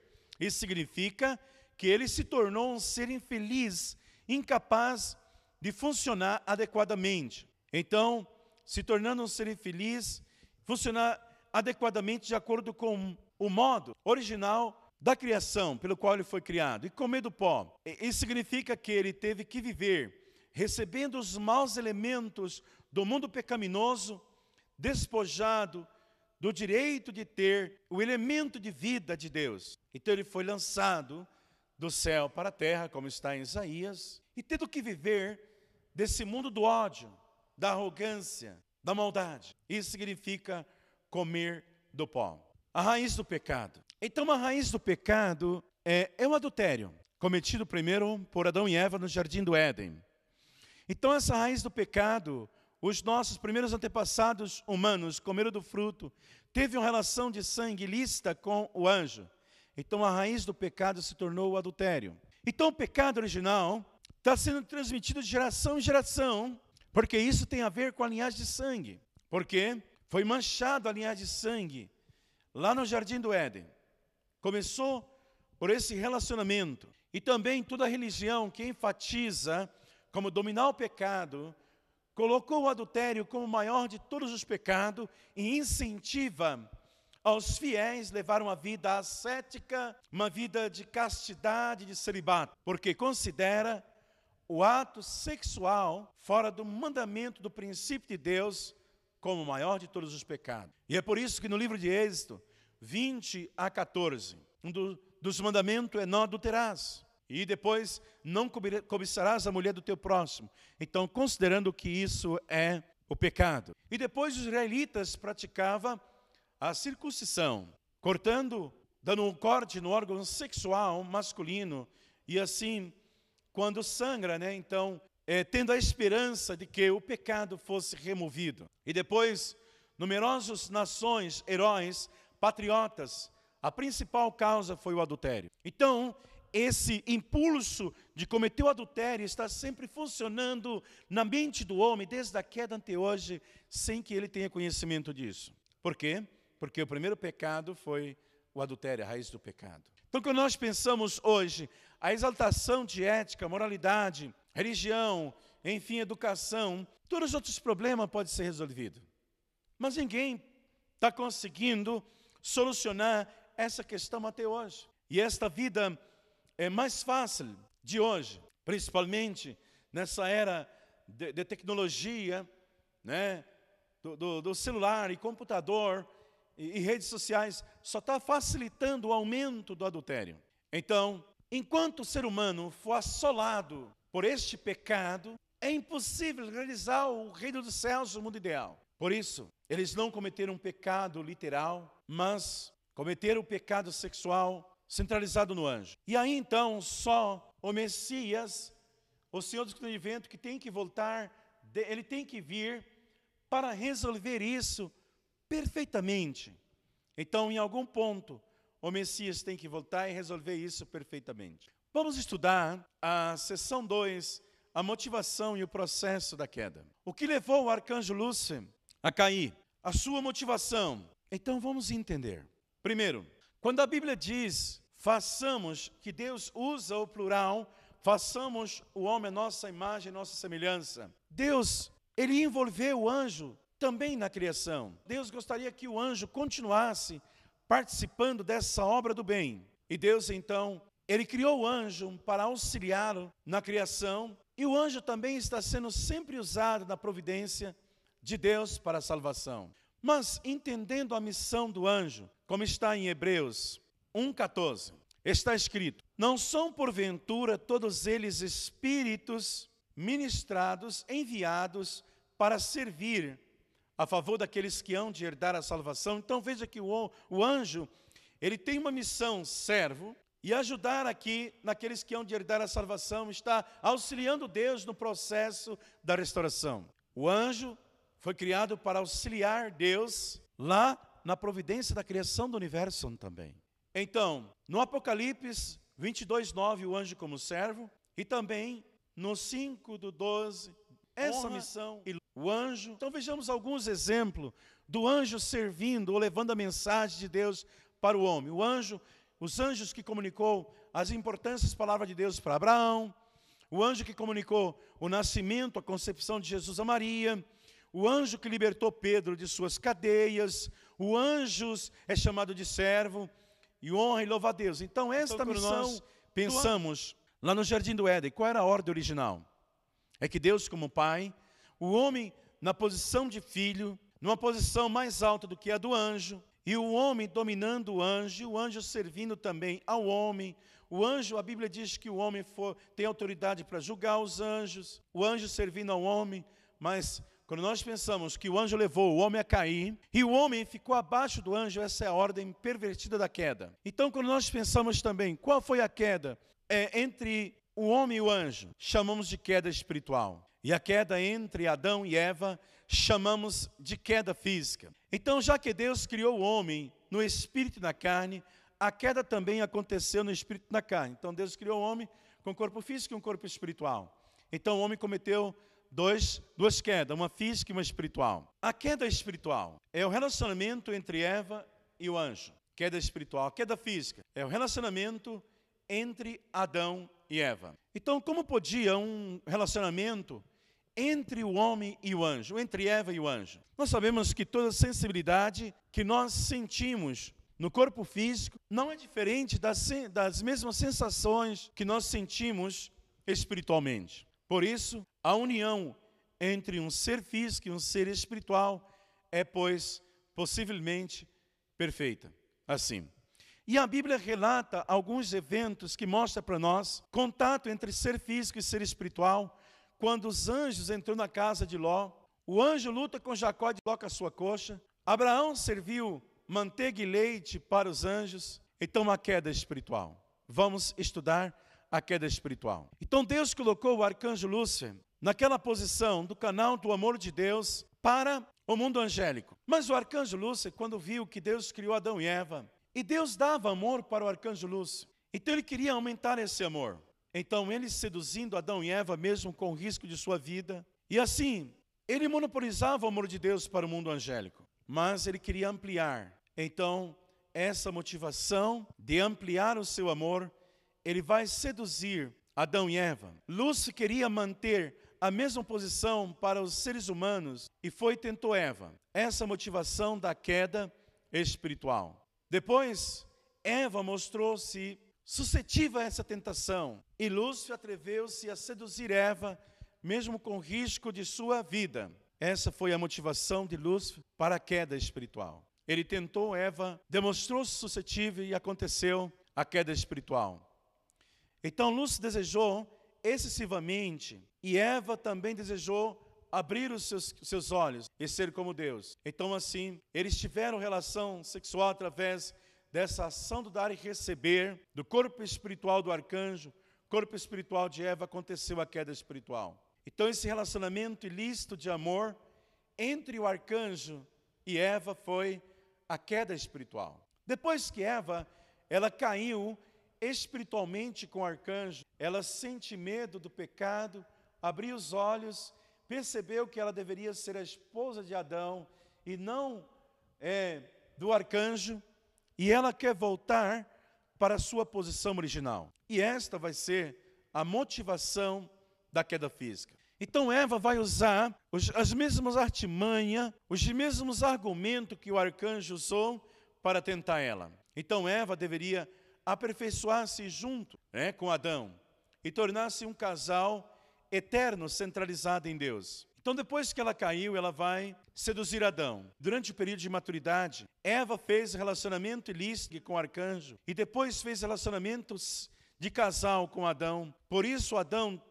isso significa que ele se tornou um ser infeliz, incapaz de funcionar adequadamente. Então, se tornando um ser infeliz, funcionar adequadamente de acordo com o modo original da criação pelo qual ele foi criado, e comer do pó. Isso significa que ele teve que viver recebendo os maus elementos do mundo pecaminoso, despojado do direito de ter o elemento de vida de Deus. Então ele foi lançado do céu para a terra, como está em Isaías, e tendo que viver desse mundo do ódio, da arrogância, da maldade. Isso significa comer do pó. A raiz do pecado. Então, a raiz do pecado é, é o adultério, cometido primeiro por Adão e Eva no jardim do Éden. Então, essa raiz do pecado os nossos primeiros antepassados humanos comeram do fruto, teve uma relação de sangue lícita com o anjo. Então a raiz do pecado se tornou o adultério. Então o pecado original está sendo transmitido de geração em geração, porque isso tem a ver com a linhagem de sangue. Porque foi manchado a linhagem de sangue lá no jardim do Éden. Começou por esse relacionamento. E também toda religião que enfatiza como dominar o pecado colocou o adultério como o maior de todos os pecados e incentiva aos fiéis levar uma vida ascética, uma vida de castidade, de celibato, porque considera o ato sexual fora do mandamento do princípio de Deus como o maior de todos os pecados. E é por isso que no livro de Êxodo 20 a 14, um do, dos mandamentos é não adulterás. E depois, não cobiçarás a mulher do teu próximo. Então, considerando que isso é o pecado. E depois os israelitas praticavam a circuncisão, cortando, dando um corte no órgão sexual masculino. E assim, quando sangra, né, então, é, tendo a esperança de que o pecado fosse removido. E depois, numerosas nações, heróis, patriotas, a principal causa foi o adultério. Então, esse impulso de cometer o adultério está sempre funcionando na mente do homem desde a queda ante hoje, sem que ele tenha conhecimento disso. Por quê? Porque o primeiro pecado foi o adultério, a raiz do pecado. Então, quando nós pensamos hoje a exaltação de ética, moralidade, religião enfim, educação, todos os outros problemas podem ser resolvidos. Mas ninguém está conseguindo solucionar essa questão até hoje. E esta vida é mais fácil de hoje, principalmente nessa era de, de tecnologia, né, do, do, do, celular e computador e, e redes sociais, só está facilitando o aumento do adultério. Então, enquanto o ser humano for assolado por este pecado, é impossível realizar o reino dos céus, o mundo ideal. Por isso, eles não cometeram um pecado literal, mas cometeram o pecado sexual centralizado no anjo. E aí então, só o Messias, o Senhor do vento que tem que voltar, ele tem que vir para resolver isso perfeitamente. Então, em algum ponto, o Messias tem que voltar e resolver isso perfeitamente. Vamos estudar a sessão 2, a motivação e o processo da queda. O que levou o arcanjo Lúcifer a cair? A sua motivação. Então vamos entender. Primeiro, quando a Bíblia diz façamos, que Deus usa o plural, façamos o homem a nossa imagem, nossa semelhança. Deus, ele envolveu o anjo também na criação. Deus gostaria que o anjo continuasse participando dessa obra do bem. E Deus então, ele criou o anjo para auxiliá-lo na criação, e o anjo também está sendo sempre usado na providência de Deus para a salvação. Mas entendendo a missão do anjo, como está em Hebreus 1:14, está escrito: Não são porventura todos eles espíritos ministrados, enviados para servir a favor daqueles que hão de herdar a salvação. Então veja que o, o anjo, ele tem uma missão, servo, e ajudar aqui naqueles que hão de herdar a salvação, está auxiliando Deus no processo da restauração. O anjo foi criado para auxiliar Deus lá na providência da criação do universo também. Então, no Apocalipse 22, 9, o anjo como servo, e também no 5 do 12, essa Honra. missão e o anjo. Então vejamos alguns exemplos do anjo servindo ou levando a mensagem de Deus para o homem. O anjo, os anjos que comunicou as importantes palavras de Deus para Abraão, o anjo que comunicou o nascimento, a concepção de Jesus a Maria, o anjo que libertou Pedro de suas cadeias, o anjo é chamado de servo, e honra e louva a Deus. Então, esta então, missão, nós pensamos lá no Jardim do Éden, qual era a ordem original? É que Deus, como Pai, o homem na posição de filho, numa posição mais alta do que a do anjo, e o homem dominando o anjo, o anjo servindo também ao homem. O anjo, a Bíblia diz que o homem for, tem autoridade para julgar os anjos, o anjo servindo ao homem, mas quando nós pensamos que o anjo levou o homem a cair e o homem ficou abaixo do anjo, essa é a ordem pervertida da queda. Então, quando nós pensamos também qual foi a queda é, entre o homem e o anjo, chamamos de queda espiritual. E a queda entre Adão e Eva chamamos de queda física. Então, já que Deus criou o homem no espírito e na carne, a queda também aconteceu no espírito e na carne. Então, Deus criou o homem com corpo físico e um corpo espiritual. Então, o homem cometeu dois, duas quedas, uma física e uma espiritual. A queda espiritual é o relacionamento entre Eva e o anjo. Queda espiritual. Queda física é o relacionamento entre Adão e Eva. Então, como podia um relacionamento entre o homem e o anjo, entre Eva e o anjo. Nós sabemos que toda sensibilidade que nós sentimos no corpo físico não é diferente das, das mesmas sensações que nós sentimos espiritualmente. Por isso, a união entre um ser físico e um ser espiritual é, pois, possivelmente perfeita. Assim. E a Bíblia relata alguns eventos que mostram para nós contato entre ser físico e ser espiritual quando os anjos entrou na casa de Ló, o anjo luta com Jacó e coloca a sua coxa. Abraão serviu manteiga e leite para os anjos. Então, a queda espiritual. Vamos estudar a queda espiritual. Então, Deus colocou o arcanjo Lúcifer naquela posição do canal do amor de Deus para o mundo angélico. Mas o arcanjo Lúcifer, quando viu que Deus criou Adão e Eva, e Deus dava amor para o arcanjo Lúcifer, então ele queria aumentar esse amor. Então, ele seduzindo Adão e Eva, mesmo com o risco de sua vida. E assim, ele monopolizava o amor de Deus para o mundo angélico, mas ele queria ampliar. Então, essa motivação de ampliar o seu amor, ele vai seduzir Adão e Eva. Lúcio queria manter a mesma posição para os seres humanos e foi tentou Eva. Essa motivação da queda espiritual. Depois, Eva mostrou-se suscetível a essa tentação e Lúcifer atreveu-se a seduzir Eva, mesmo com risco de sua vida. Essa foi a motivação de Lúcifer para a queda espiritual. Ele tentou Eva, demonstrou-se suscetível e aconteceu a queda espiritual. Então Lúcifer desejou excessivamente e Eva também desejou abrir os seus, seus olhos e ser como Deus. Então, assim, eles tiveram relação sexual através dessa ação do dar e receber, do corpo espiritual do arcanjo, corpo espiritual de Eva, aconteceu a queda espiritual. Então, esse relacionamento ilícito de amor entre o arcanjo e Eva foi a queda espiritual. Depois que Eva, ela caiu espiritualmente com o arcanjo, ela sente medo do pecado, abriu os olhos, percebeu que ela deveria ser a esposa de Adão e não é, do arcanjo, e ela quer voltar para a sua posição original. E esta vai ser a motivação da queda física. Então Eva vai usar os, as mesmas artimanhas, os mesmos argumentos que o arcanjo usou para tentar ela. Então Eva deveria aperfeiçoar-se junto né, com Adão e tornar-se um casal eterno centralizado em Deus. Então, depois que ela caiu, ela vai seduzir Adão. Durante o período de maturidade, Eva fez relacionamento ilícito com o arcanjo e depois fez relacionamentos de casal com Adão. Por isso, Adão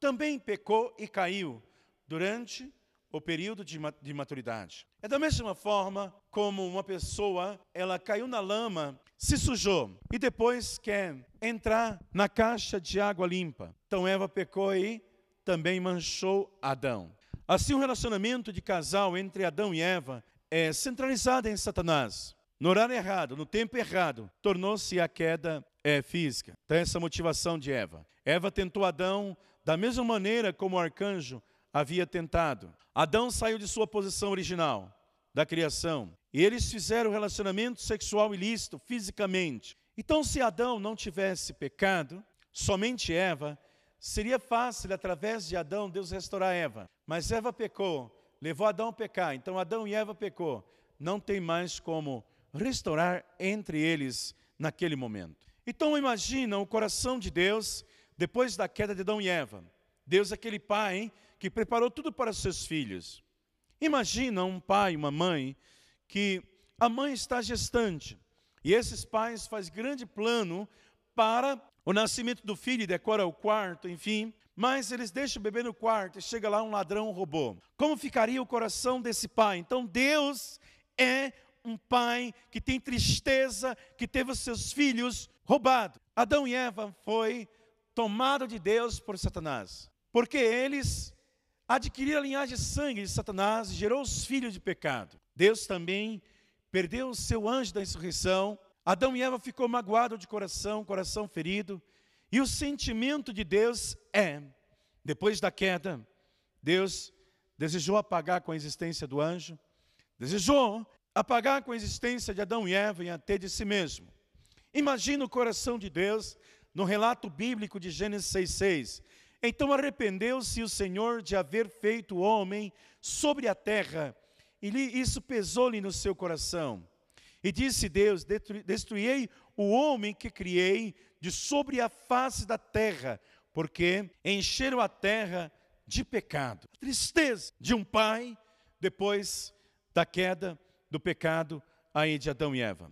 também pecou e caiu durante o período de maturidade. É da mesma forma como uma pessoa, ela caiu na lama, se sujou e depois quer entrar na caixa de água limpa. Então Eva pecou e também manchou Adão. Assim, o relacionamento de casal entre Adão e Eva é centralizado em Satanás. No horário errado, no tempo errado, tornou-se a queda é, física. Então, essa motivação de Eva. Eva tentou Adão da mesma maneira como o arcanjo havia tentado. Adão saiu de sua posição original, da criação, e eles fizeram relacionamento sexual ilícito fisicamente. Então, se Adão não tivesse pecado, somente Eva Seria fácil, através de Adão, Deus restaurar Eva. Mas Eva pecou, levou Adão a pecar. Então Adão e Eva pecou. Não tem mais como restaurar entre eles naquele momento. Então imagina o coração de Deus depois da queda de Adão e Eva. Deus é aquele pai que preparou tudo para seus filhos. Imagina um pai, uma mãe, que a mãe está gestante. E esses pais fazem grande plano para o nascimento do filho decora o quarto, enfim. Mas eles deixam o bebê no quarto e chega lá um ladrão roubou. Como ficaria o coração desse pai? Então Deus é um pai que tem tristeza, que teve os seus filhos roubados. Adão e Eva foi tomado de Deus por Satanás, porque eles adquiriram a linhagem de sangue de Satanás, gerou os filhos de pecado. Deus também perdeu o seu anjo da insurreição Adão e Eva ficou magoado de coração, coração ferido, e o sentimento de Deus é, depois da queda, Deus desejou apagar com a existência do anjo, desejou apagar com a existência de Adão e Eva e até de si mesmo. Imagina o coração de Deus no relato bíblico de Gênesis 6,6. Então arrependeu-se o Senhor de haver feito o homem sobre a terra, e isso pesou-lhe no seu coração. E disse Deus: Destruirei o homem que criei de sobre a face da terra, porque encheram a terra de pecado. A tristeza de um pai depois da queda do pecado aí de Adão e Eva.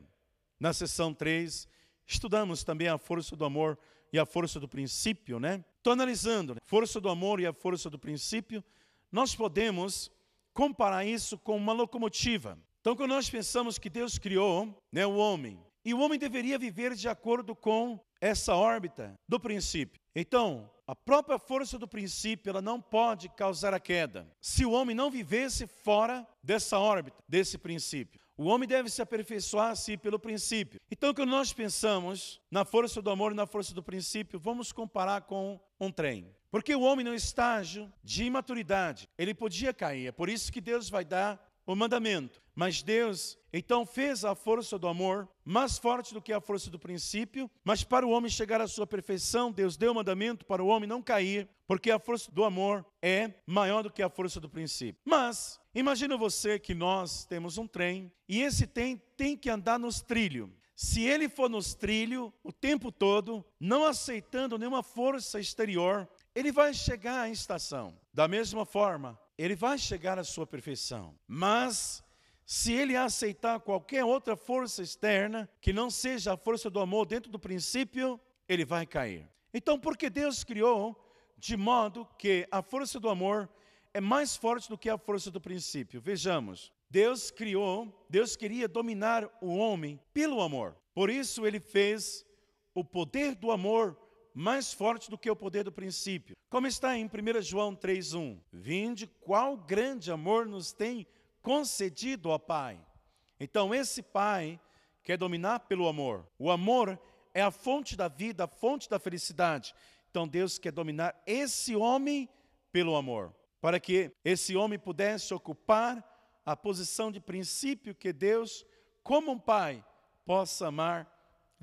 Na sessão 3, estudamos também a força do amor e a força do princípio, né? Estou analisando, né? força do amor e a força do princípio. Nós podemos comparar isso com uma locomotiva. Então, quando nós pensamos que Deus criou né, o homem, e o homem deveria viver de acordo com essa órbita do princípio. Então, a própria força do princípio, ela não pode causar a queda. Se o homem não vivesse fora dessa órbita, desse princípio. O homem deve se aperfeiçoar-se pelo princípio. Então, quando nós pensamos na força do amor e na força do princípio, vamos comparar com um trem. Porque o homem no estágio de imaturidade, ele podia cair. É por isso que Deus vai dar o mandamento. Mas Deus então fez a força do amor mais forte do que a força do princípio, mas para o homem chegar à sua perfeição, Deus deu o mandamento para o homem não cair, porque a força do amor é maior do que a força do princípio. Mas imagina você que nós temos um trem e esse trem tem que andar nos trilhos. Se ele for nos trilhos o tempo todo, não aceitando nenhuma força exterior, ele vai chegar à estação. Da mesma forma, ele vai chegar à sua perfeição. Mas se ele aceitar qualquer outra força externa que não seja a força do amor dentro do princípio, ele vai cair. Então, porque Deus criou de modo que a força do amor é mais forte do que a força do princípio. Vejamos, Deus criou, Deus queria dominar o homem pelo amor. Por isso ele fez o poder do amor mais forte do que o poder do princípio. Como está em 1 João 3:1. Vinde qual grande amor nos tem concedido ao Pai. Então esse Pai quer dominar pelo amor. O amor é a fonte da vida, a fonte da felicidade. Então Deus quer dominar esse homem pelo amor, para que esse homem pudesse ocupar a posição de princípio que Deus, como um pai, possa amar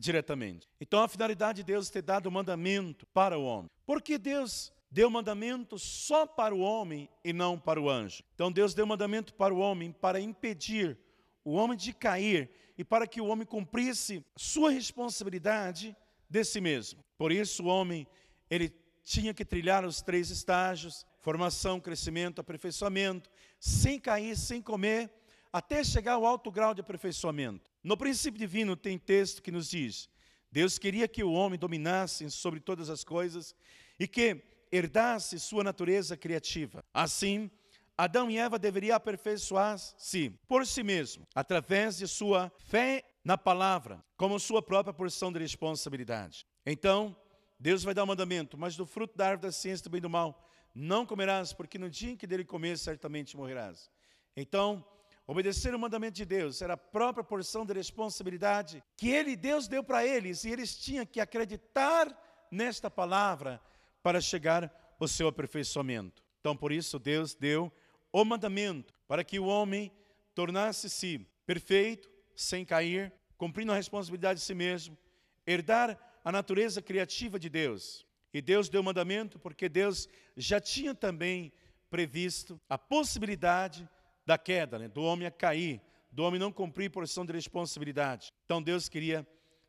diretamente. Então a finalidade de Deus é ter dado o mandamento para o homem. Porque Deus deu mandamento só para o homem e não para o anjo. Então Deus deu mandamento para o homem para impedir o homem de cair e para que o homem cumprisse sua responsabilidade de si mesmo. Por isso o homem ele tinha que trilhar os três estágios: formação, crescimento, aperfeiçoamento, sem cair, sem comer, até chegar ao alto grau de aperfeiçoamento. No princípio divino tem texto que nos diz: Deus queria que o homem dominasse sobre todas as coisas e que herdasse sua natureza criativa. Assim, Adão e Eva deveriam aperfeiçoar-se por si mesmo, através de sua fé na palavra, como sua própria porção de responsabilidade. Então, Deus vai dar o um mandamento, mas do fruto da árvore da ciência do bem e do mal não comerás, porque no dia em que dele comer, certamente morrerás. Então, obedecer o mandamento de Deus era a própria porção de responsabilidade que ele, Deus, deu para eles, e eles tinham que acreditar nesta palavra para chegar ao seu aperfeiçoamento. Então, por isso, Deus deu o mandamento para que o homem tornasse-se perfeito, sem cair, cumprindo a responsabilidade de si mesmo, herdar a natureza criativa de Deus. E Deus deu o mandamento porque Deus já tinha também previsto a possibilidade da queda, né? do homem a cair, do homem não cumprir porção de responsabilidade. Então Deus queria,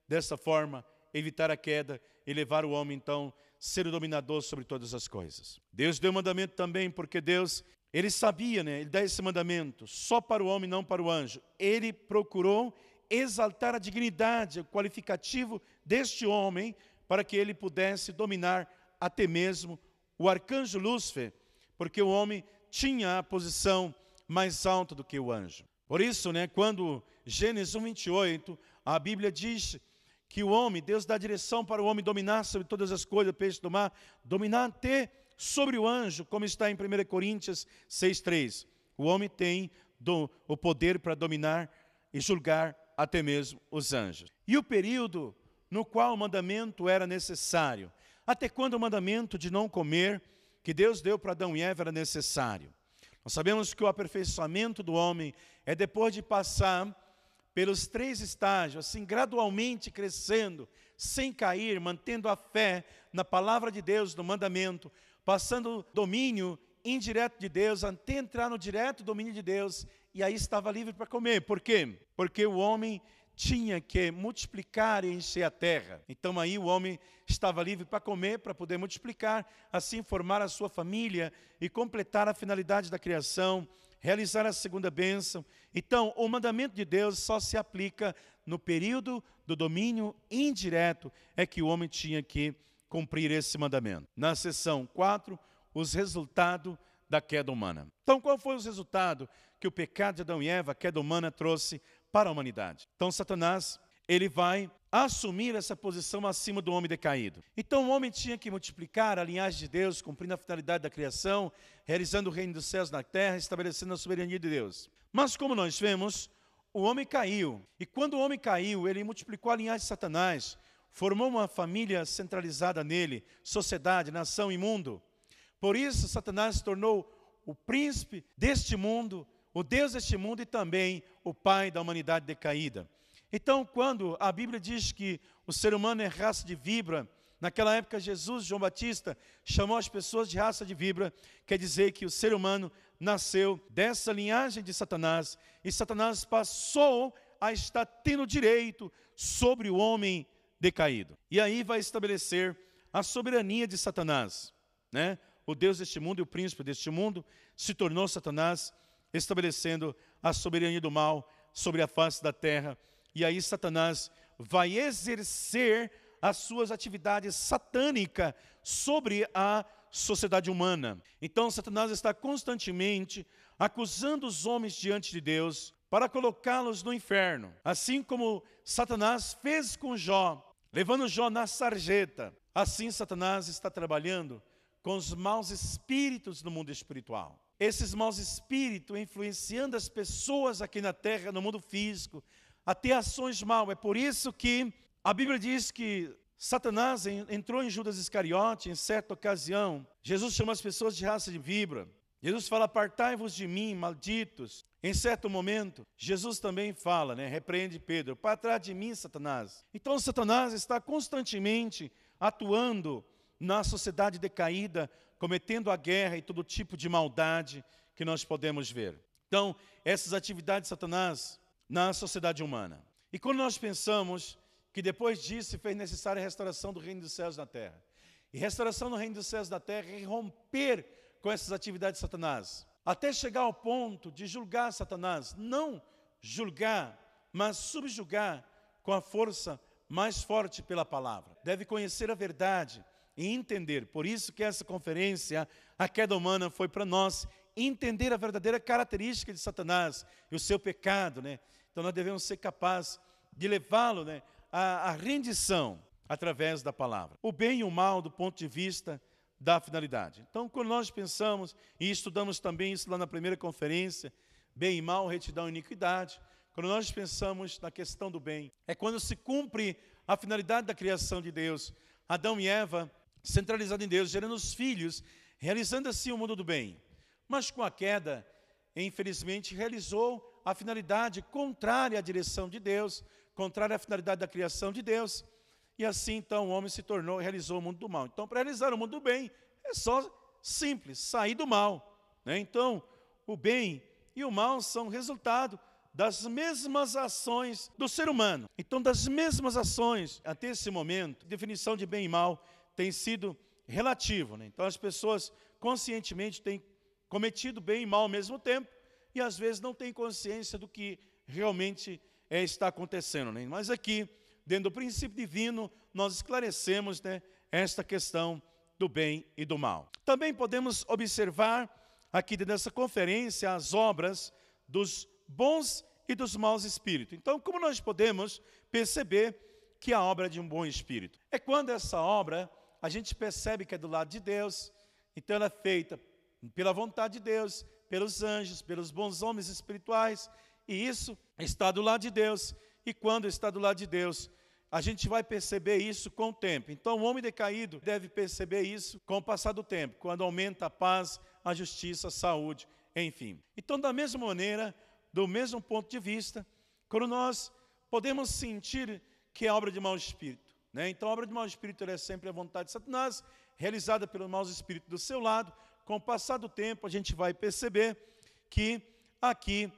dessa forma, evitar a queda e levar o homem, então, ser o dominador sobre todas as coisas. Deus deu mandamento também porque Deus, ele sabia, né? Ele dá esse mandamento só para o homem, não para o anjo. Ele procurou exaltar a dignidade, o qualificativo deste homem, para que ele pudesse dominar até mesmo o arcanjo Lúcifer, porque o homem tinha a posição mais alta do que o anjo. Por isso, né, quando Gênesis 1, 28, a Bíblia diz que o homem, Deus dá direção para o homem dominar sobre todas as coisas, peixe do mar, dominar até sobre o anjo, como está em 1 Coríntios 6,3. O homem tem do, o poder para dominar e julgar até mesmo os anjos. E o período no qual o mandamento era necessário. Até quando o mandamento de não comer, que Deus deu para Adão e Eva, era necessário. Nós sabemos que o aperfeiçoamento do homem é depois de passar pelos três estágios, assim, gradualmente crescendo, sem cair, mantendo a fé na palavra de Deus, no mandamento, passando o domínio indireto de Deus, até entrar no direto domínio de Deus e aí estava livre para comer. Por quê? Porque o homem tinha que multiplicar e encher a terra. Então aí o homem estava livre para comer, para poder multiplicar, assim formar a sua família e completar a finalidade da criação, realizar a segunda bênção. Então, o mandamento de Deus só se aplica no período do domínio indireto, é que o homem tinha que cumprir esse mandamento. Na seção 4, os resultados da queda humana. Então, qual foi o resultado que o pecado de Adão e Eva, a queda humana, trouxe para a humanidade? Então, Satanás, ele vai assumir essa posição acima do homem decaído. Então, o homem tinha que multiplicar a linhagem de Deus, cumprindo a finalidade da criação, realizando o reino dos céus na terra, estabelecendo a soberania de Deus. Mas, como nós vemos, o homem caiu. E quando o homem caiu, ele multiplicou a linhagem de Satanás, formou uma família centralizada nele, sociedade, nação e mundo. Por isso, Satanás se tornou o príncipe deste mundo, o Deus deste mundo e também o pai da humanidade decaída. Então, quando a Bíblia diz que o ser humano é raça de vibra, naquela época Jesus, João Batista, chamou as pessoas de raça de vibra, quer dizer que o ser humano nasceu dessa linhagem de Satanás e Satanás passou a estar tendo direito sobre o homem decaído. E aí vai estabelecer a soberania de Satanás, né? O Deus deste mundo e o príncipe deste mundo se tornou Satanás, estabelecendo a soberania do mal sobre a face da terra. E aí Satanás vai exercer as suas atividades satânicas sobre a sociedade humana. Então Satanás está constantemente acusando os homens diante de Deus para colocá-los no inferno, assim como Satanás fez com Jó, levando Jó na sarjeta. Assim Satanás está trabalhando com os maus espíritos no mundo espiritual. Esses maus espíritos influenciando as pessoas aqui na terra, no mundo físico, a ter ações mal. É por isso que a Bíblia diz que Satanás entrou em Judas Iscariote em certa ocasião. Jesus chama as pessoas de raça de vibra. Jesus fala: Apartai-vos de mim, malditos. Em certo momento, Jesus também fala, né, repreende Pedro: Para trás de mim, Satanás. Então, Satanás está constantemente atuando na sociedade decaída, cometendo a guerra e todo tipo de maldade que nós podemos ver. Então, essas atividades de Satanás na sociedade humana. E quando nós pensamos que depois disso fez necessária a restauração do reino dos céus na terra, e restauração do reino dos céus na terra é romper com essas atividades de Satanás, até chegar ao ponto de julgar Satanás, não julgar, mas subjugar com a força mais forte pela palavra. Deve conhecer a verdade, e entender. Por isso que essa conferência, a queda humana, foi para nós entender a verdadeira característica de Satanás e o seu pecado, né? Então nós devemos ser capazes de levá-lo, né, à, à rendição através da palavra. O bem e o mal do ponto de vista da finalidade. Então, quando nós pensamos, e estudamos também isso lá na primeira conferência, bem e mal, retidão e iniquidade, quando nós pensamos na questão do bem, é quando se cumpre a finalidade da criação de Deus. Adão e Eva centralizado em Deus, gerando os filhos, realizando assim o mundo do bem. Mas com a queda, infelizmente, realizou a finalidade contrária à direção de Deus, contrária à finalidade da criação de Deus. E assim, então, o homem se tornou, realizou o mundo do mal. Então, para realizar o mundo do bem, é só simples, sair do mal. Né? Então, o bem e o mal são resultado das mesmas ações do ser humano. Então, das mesmas ações, até esse momento, definição de bem e mal tem sido relativo. Né? Então as pessoas conscientemente têm cometido bem e mal ao mesmo tempo e às vezes não têm consciência do que realmente é, está acontecendo. Né? Mas aqui, dentro do princípio divino, nós esclarecemos né, esta questão do bem e do mal. Também podemos observar aqui dessa conferência as obras dos bons e dos maus espíritos. Então, como nós podemos perceber que a obra é de um bom espírito? É quando essa obra a gente percebe que é do lado de Deus, então ela é feita pela vontade de Deus, pelos anjos, pelos bons homens espirituais, e isso está do lado de Deus. E quando está do lado de Deus, a gente vai perceber isso com o tempo. Então, o homem decaído deve perceber isso com o passar do tempo, quando aumenta a paz, a justiça, a saúde, enfim. Então, da mesma maneira, do mesmo ponto de vista, quando nós podemos sentir que é obra de mau espírito, né? Então, a obra de mau espírito é sempre a vontade de Satanás, realizada pelos maus espíritos do seu lado. Com o passar do tempo, a gente vai perceber que aqui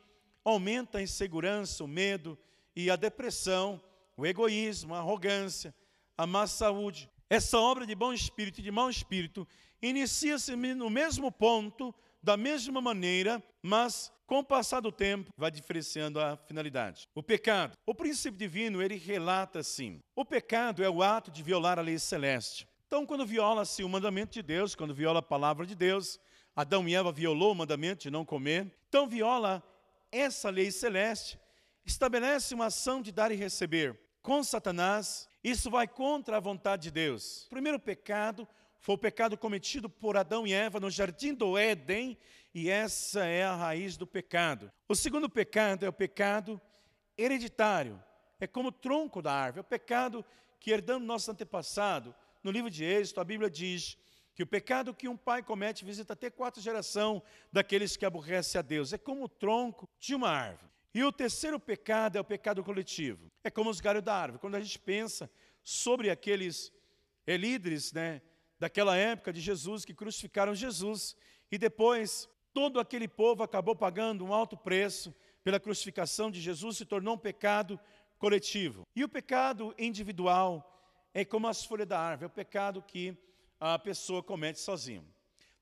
aumenta a insegurança, o medo e a depressão, o egoísmo, a arrogância, a má saúde. Essa obra de bom espírito e de mau espírito inicia-se no mesmo ponto, da mesma maneira, mas com o passar do tempo, vai diferenciando a finalidade. O pecado. O princípio divino, ele relata assim: o pecado é o ato de violar a lei celeste. Então, quando viola-se o mandamento de Deus, quando viola a palavra de Deus, Adão e Eva violou o mandamento de não comer, então viola essa lei celeste, estabelece uma ação de dar e receber. Com Satanás, isso vai contra a vontade de Deus. O primeiro pecado foi o pecado cometido por Adão e Eva no jardim do Éden, e essa é a raiz do pecado. O segundo pecado é o pecado hereditário, é como o tronco da árvore, é o pecado que herdamos nosso antepassado. No livro de Êxodo, a Bíblia diz que o pecado que um pai comete visita até quatro gerações daqueles que aborrecem a Deus. É como o tronco de uma árvore. E o terceiro pecado é o pecado coletivo. É como os galhos da árvore. Quando a gente pensa sobre aqueles é, líderes né, daquela época de Jesus que crucificaram Jesus, e depois todo aquele povo acabou pagando um alto preço pela crucificação de Jesus, se tornou um pecado coletivo. E o pecado individual é como as folhas da árvore, é o pecado que a pessoa comete sozinho.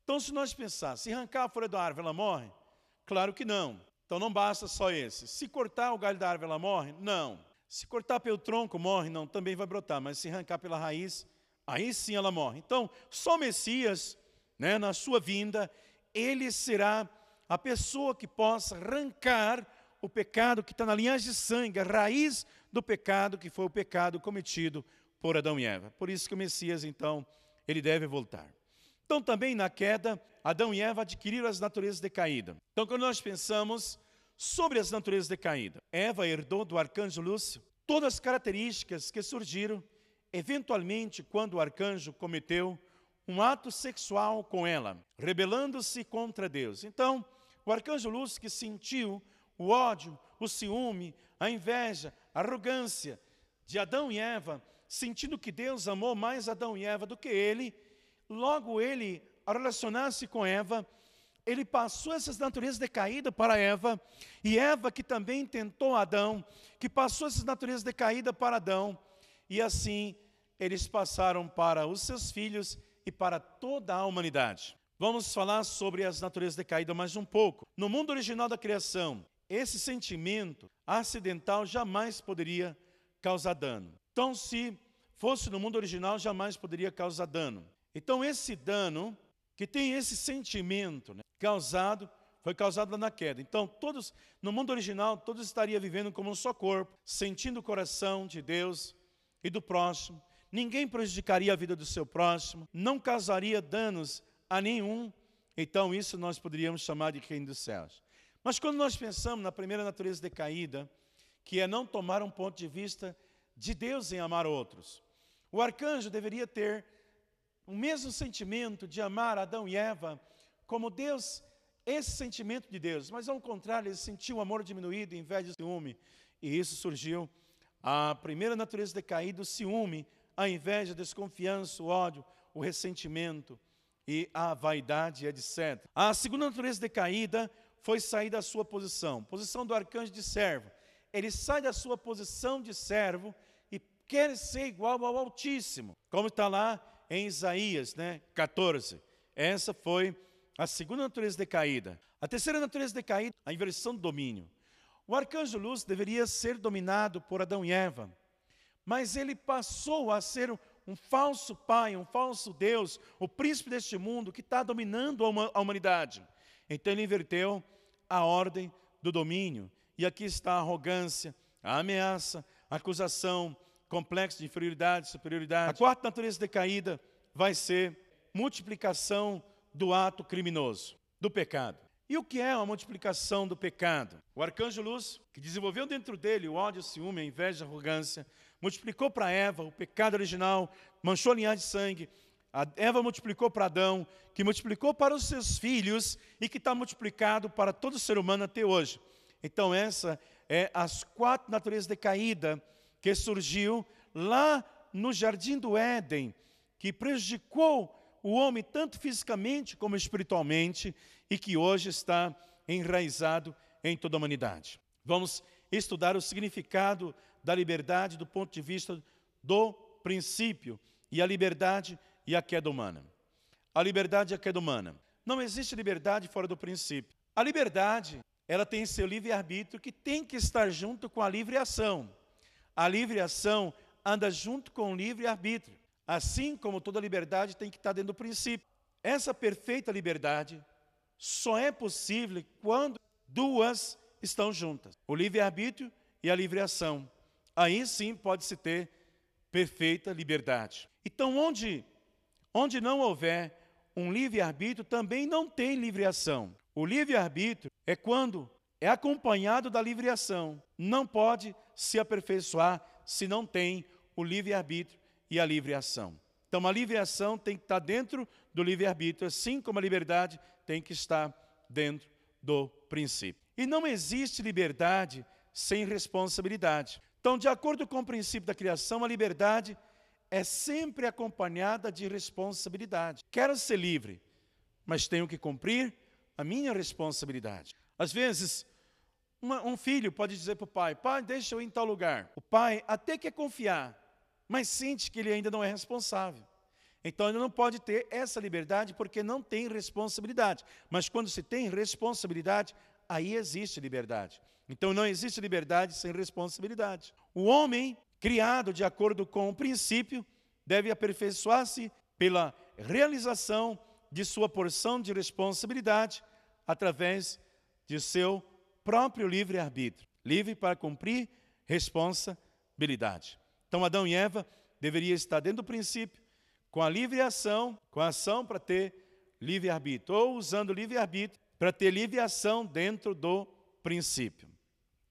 Então, se nós pensar, se arrancar a folha da árvore, ela morre? Claro que não. Então, não basta só esse. Se cortar o galho da árvore, ela morre? Não. Se cortar pelo tronco, morre? Não, também vai brotar. Mas se arrancar pela raiz, aí sim ela morre. Então, só Messias, né, na sua vinda, ele será a pessoa que possa arrancar o pecado que está na linhagem de sangue, a raiz do pecado que foi o pecado cometido por Adão e Eva. Por isso que o Messias, então, ele deve voltar. Então, também na queda, Adão e Eva adquiriram as naturezas decaídas. Então, quando nós pensamos sobre as naturezas decaídas, Eva herdou do arcanjo Lúcio todas as características que surgiram, eventualmente, quando o arcanjo cometeu um ato sexual com ela, rebelando-se contra Deus. Então, o arcanjo Lúcio que sentiu o ódio, o ciúme, a inveja, a arrogância de Adão e Eva, sentindo que Deus amou mais Adão e Eva do que ele, logo ele, ao relacionar-se com Eva, ele passou essas naturezas decaídas para Eva, e Eva que também tentou Adão, que passou essas naturezas decaídas para Adão, e assim eles passaram para os seus filhos e para toda a humanidade. Vamos falar sobre as naturezas decaídas mais um pouco. No mundo original da criação, esse sentimento acidental jamais poderia causar dano. Então, se fosse no mundo original, jamais poderia causar dano. Então, esse dano, que tem esse sentimento né, causado, foi causado na queda. Então, todos, no mundo original, todos estariam vivendo como um só corpo, sentindo o coração de Deus e do próximo. Ninguém prejudicaria a vida do seu próximo, não causaria danos a nenhum. Então, isso nós poderíamos chamar de reino dos céus. Mas quando nós pensamos na primeira natureza decaída, que é não tomar um ponto de vista de Deus em amar outros. O arcanjo deveria ter o mesmo sentimento de amar Adão e Eva, como Deus, esse sentimento de Deus, mas ao contrário, ele sentiu o amor diminuído, inveja e ciúme, e isso surgiu a primeira natureza decaída, o ciúme, a inveja, a desconfiança, o ódio, o ressentimento e a vaidade, etc. A segunda natureza decaída foi sair da sua posição, posição do arcanjo de servo. Ele sai da sua posição de servo quer ser igual ao Altíssimo, como está lá em Isaías né, 14. Essa foi a segunda natureza decaída. A terceira natureza decaída, a inversão do domínio. O arcanjo luz deveria ser dominado por Adão e Eva, mas ele passou a ser um falso pai, um falso Deus, o príncipe deste mundo que está dominando a humanidade. Então ele inverteu a ordem do domínio. E aqui está a arrogância, a ameaça, a acusação, complexo de inferioridade, superioridade. A quarta natureza decaída vai ser multiplicação do ato criminoso, do pecado. E o que é a multiplicação do pecado? O arcanjo Luz, que desenvolveu dentro dele o ódio, o ciúme, a inveja, a arrogância, multiplicou para Eva o pecado original, manchou a linhagem de sangue. A Eva multiplicou para Adão, que multiplicou para os seus filhos e que está multiplicado para todo ser humano até hoje. Então, essa é as quatro naturezas decaídas que surgiu lá no jardim do Éden, que prejudicou o homem tanto fisicamente como espiritualmente e que hoje está enraizado em toda a humanidade. Vamos estudar o significado da liberdade do ponto de vista do princípio e a liberdade e a queda humana. A liberdade e a queda humana. Não existe liberdade fora do princípio. A liberdade, ela tem seu livre-arbítrio que tem que estar junto com a livre ação. A livre ação anda junto com o livre arbítrio, assim como toda liberdade tem que estar dentro do princípio. Essa perfeita liberdade só é possível quando duas estão juntas: o livre arbítrio e a livre ação. Aí sim pode-se ter perfeita liberdade. Então, onde, onde não houver um livre-arbítrio, também não tem livre ação. O livre-arbítrio é quando é acompanhado da livre ação. Não pode se aperfeiçoar se não tem o livre-arbítrio e a livre ação. Então, a livre ação tem que estar dentro do livre-arbítrio, assim como a liberdade tem que estar dentro do princípio. E não existe liberdade sem responsabilidade. Então, de acordo com o princípio da criação, a liberdade é sempre acompanhada de responsabilidade. Quero ser livre, mas tenho que cumprir a minha responsabilidade. Às vezes, uma, um filho pode dizer para o pai: Pai, deixa eu ir em tal lugar. O pai até quer confiar, mas sente que ele ainda não é responsável. Então ele não pode ter essa liberdade porque não tem responsabilidade. Mas quando se tem responsabilidade, aí existe liberdade. Então não existe liberdade sem responsabilidade. O homem, criado de acordo com o princípio, deve aperfeiçoar-se pela realização de sua porção de responsabilidade através de seu próprio livre-arbítrio livre para cumprir responsabilidade. Então Adão e Eva deveriam estar dentro do princípio, com a livre ação, com a ação para ter livre-arbítrio, ou usando livre-arbítrio para ter livre ação dentro do princípio.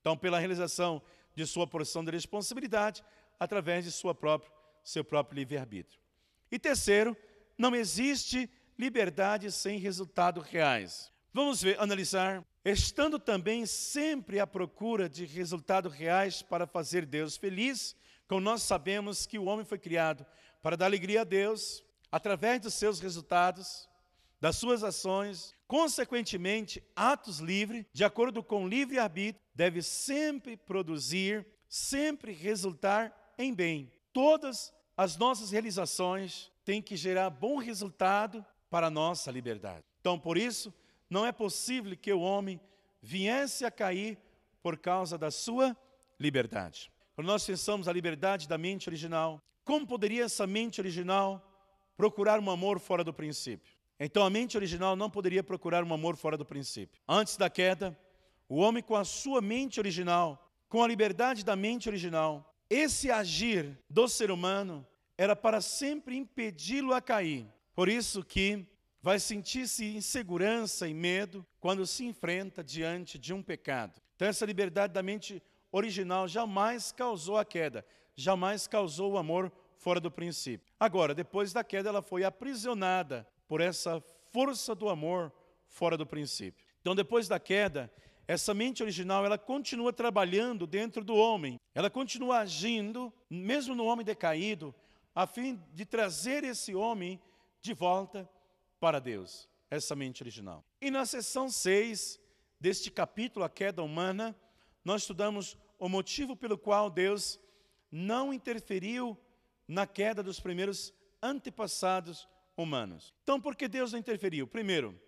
Então, pela realização de sua porção de responsabilidade, através de sua própria, seu próprio livre-arbítrio. E terceiro, não existe liberdade sem resultados reais. Vamos ver, analisar, estando também sempre à procura de resultados reais para fazer Deus feliz, como nós sabemos que o homem foi criado para dar alegria a Deus, através dos seus resultados, das suas ações, consequentemente, atos livres, de acordo com o livre-arbítrio, deve sempre produzir, sempre resultar em bem. Todas as nossas realizações têm que gerar bom resultado para a nossa liberdade. Então, por isso, não é possível que o homem viesse a cair por causa da sua liberdade. Quando nós pensamos a liberdade da mente original, como poderia essa mente original procurar um amor fora do princípio? Então a mente original não poderia procurar um amor fora do princípio. Antes da queda, o homem com a sua mente original, com a liberdade da mente original, esse agir do ser humano era para sempre impedi-lo a cair. Por isso que vai sentir-se insegurança e medo quando se enfrenta diante de um pecado. Então essa liberdade da mente original jamais causou a queda, jamais causou o amor fora do princípio. Agora, depois da queda, ela foi aprisionada por essa força do amor fora do princípio. Então, depois da queda, essa mente original, ela continua trabalhando dentro do homem. Ela continua agindo, mesmo no homem decaído, a fim de trazer esse homem de volta para Deus, essa mente original. E na sessão 6 deste capítulo, a queda humana, nós estudamos o motivo pelo qual Deus não interferiu na queda dos primeiros antepassados humanos. Então, por que Deus não interferiu? Primeiro,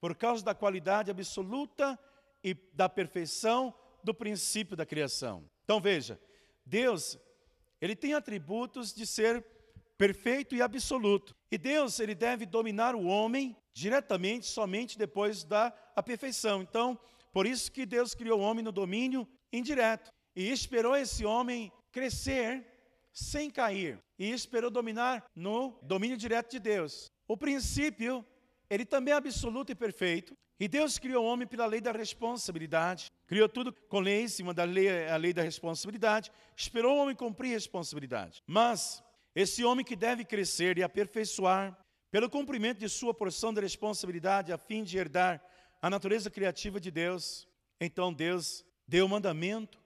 por causa da qualidade absoluta e da perfeição do princípio da criação. Então, veja, Deus, ele tem atributos de ser perfeito e absoluto. E Deus, ele deve dominar o homem diretamente somente depois da perfeição. Então, por isso que Deus criou o homem no domínio indireto e esperou esse homem crescer sem cair e esperou dominar no domínio direto de Deus. O princípio, ele também é absoluto e perfeito. E Deus criou o homem pela lei da responsabilidade. Criou tudo com lei em cima da lei, a lei da responsabilidade. Esperou o homem cumprir a responsabilidade. Mas esse homem que deve crescer e aperfeiçoar pelo cumprimento de sua porção de responsabilidade a fim de herdar a natureza criativa de Deus, então Deus deu o mandamento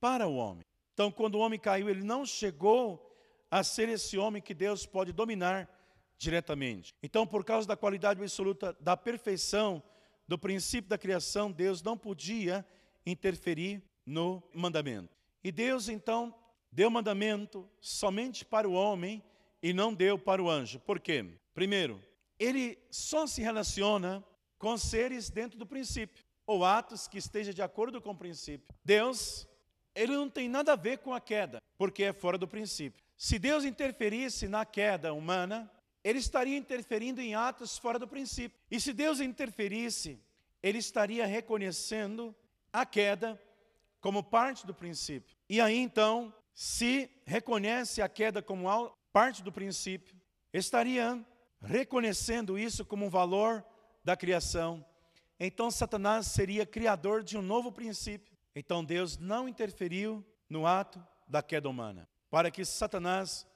para o homem. Então, quando o homem caiu, ele não chegou a ser esse homem que Deus pode dominar diretamente. Então, por causa da qualidade absoluta da perfeição do princípio da criação, Deus não podia interferir no mandamento. E Deus então deu mandamento somente para o homem e não deu para o anjo. Por quê? Primeiro, ele só se relaciona com seres dentro do princípio, ou atos que estejam de acordo com o princípio. Deus ele não tem nada a ver com a queda, porque é fora do princípio. Se Deus interferisse na queda humana, ele estaria interferindo em atos fora do princípio. E se Deus interferisse, ele estaria reconhecendo a queda como parte do princípio. E aí então, se reconhece a queda como parte do princípio, estaria reconhecendo isso como um valor da criação. Então Satanás seria criador de um novo princípio. Então Deus não interferiu no ato da queda humana, para que Satanás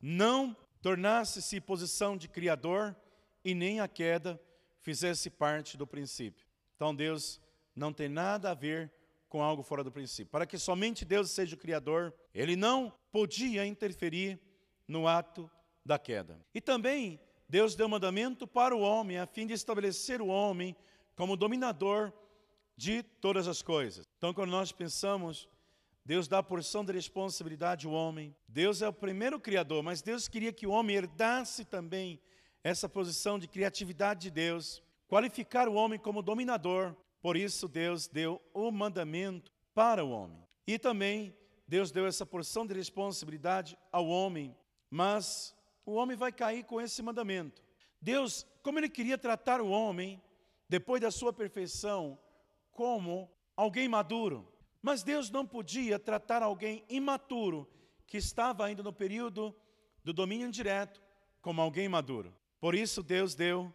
não tornasse-se posição de criador e nem a queda fizesse parte do princípio. Então Deus não tem nada a ver com algo fora do princípio. Para que somente Deus seja o Criador, ele não podia interferir no ato da queda. E também Deus deu mandamento para o homem, a fim de estabelecer o homem como dominador de todas as coisas. Então, quando nós pensamos, Deus dá a porção de responsabilidade ao homem. Deus é o primeiro criador, mas Deus queria que o homem herdasse também essa posição de criatividade de Deus, qualificar o homem como dominador. Por isso, Deus deu o mandamento para o homem. E também Deus deu essa porção de responsabilidade ao homem, mas o homem vai cair com esse mandamento. Deus, como ele queria tratar o homem, depois da sua perfeição, como alguém maduro. Mas Deus não podia tratar alguém imaturo, que estava ainda no período do domínio indireto, como alguém maduro. Por isso Deus deu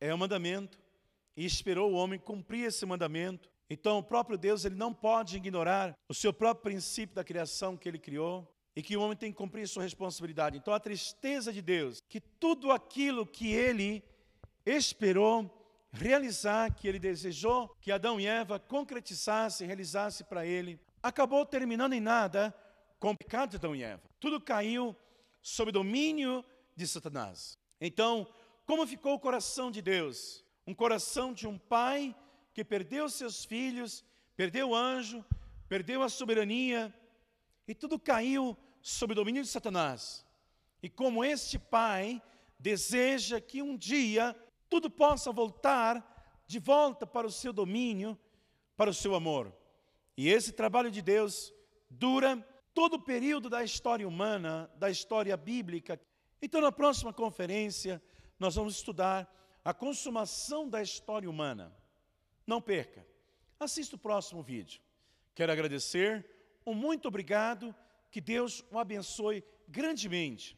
é o mandamento e esperou o homem cumprir esse mandamento. Então o próprio Deus ele não pode ignorar o seu próprio princípio da criação que ele criou e que o homem tem que cumprir sua responsabilidade. Então a tristeza de Deus, que tudo aquilo que ele esperou realizar, que ele desejou que Adão e Eva concretizassem, realizassem para ele, acabou terminando em nada com o pecado de Adão e Eva. Tudo caiu sob domínio de Satanás. Então, como ficou o coração de Deus? Um coração de um pai que perdeu seus filhos, perdeu o anjo, perdeu a soberania, e tudo caiu sob o domínio de Satanás. E como este pai deseja que um dia tudo possa voltar de volta para o seu domínio, para o seu amor. E esse trabalho de Deus dura todo o período da história humana, da história bíblica. Então, na próxima conferência, nós vamos estudar a consumação da história humana. Não perca. Assista o próximo vídeo. Quero agradecer, um muito obrigado, que Deus o abençoe grandemente.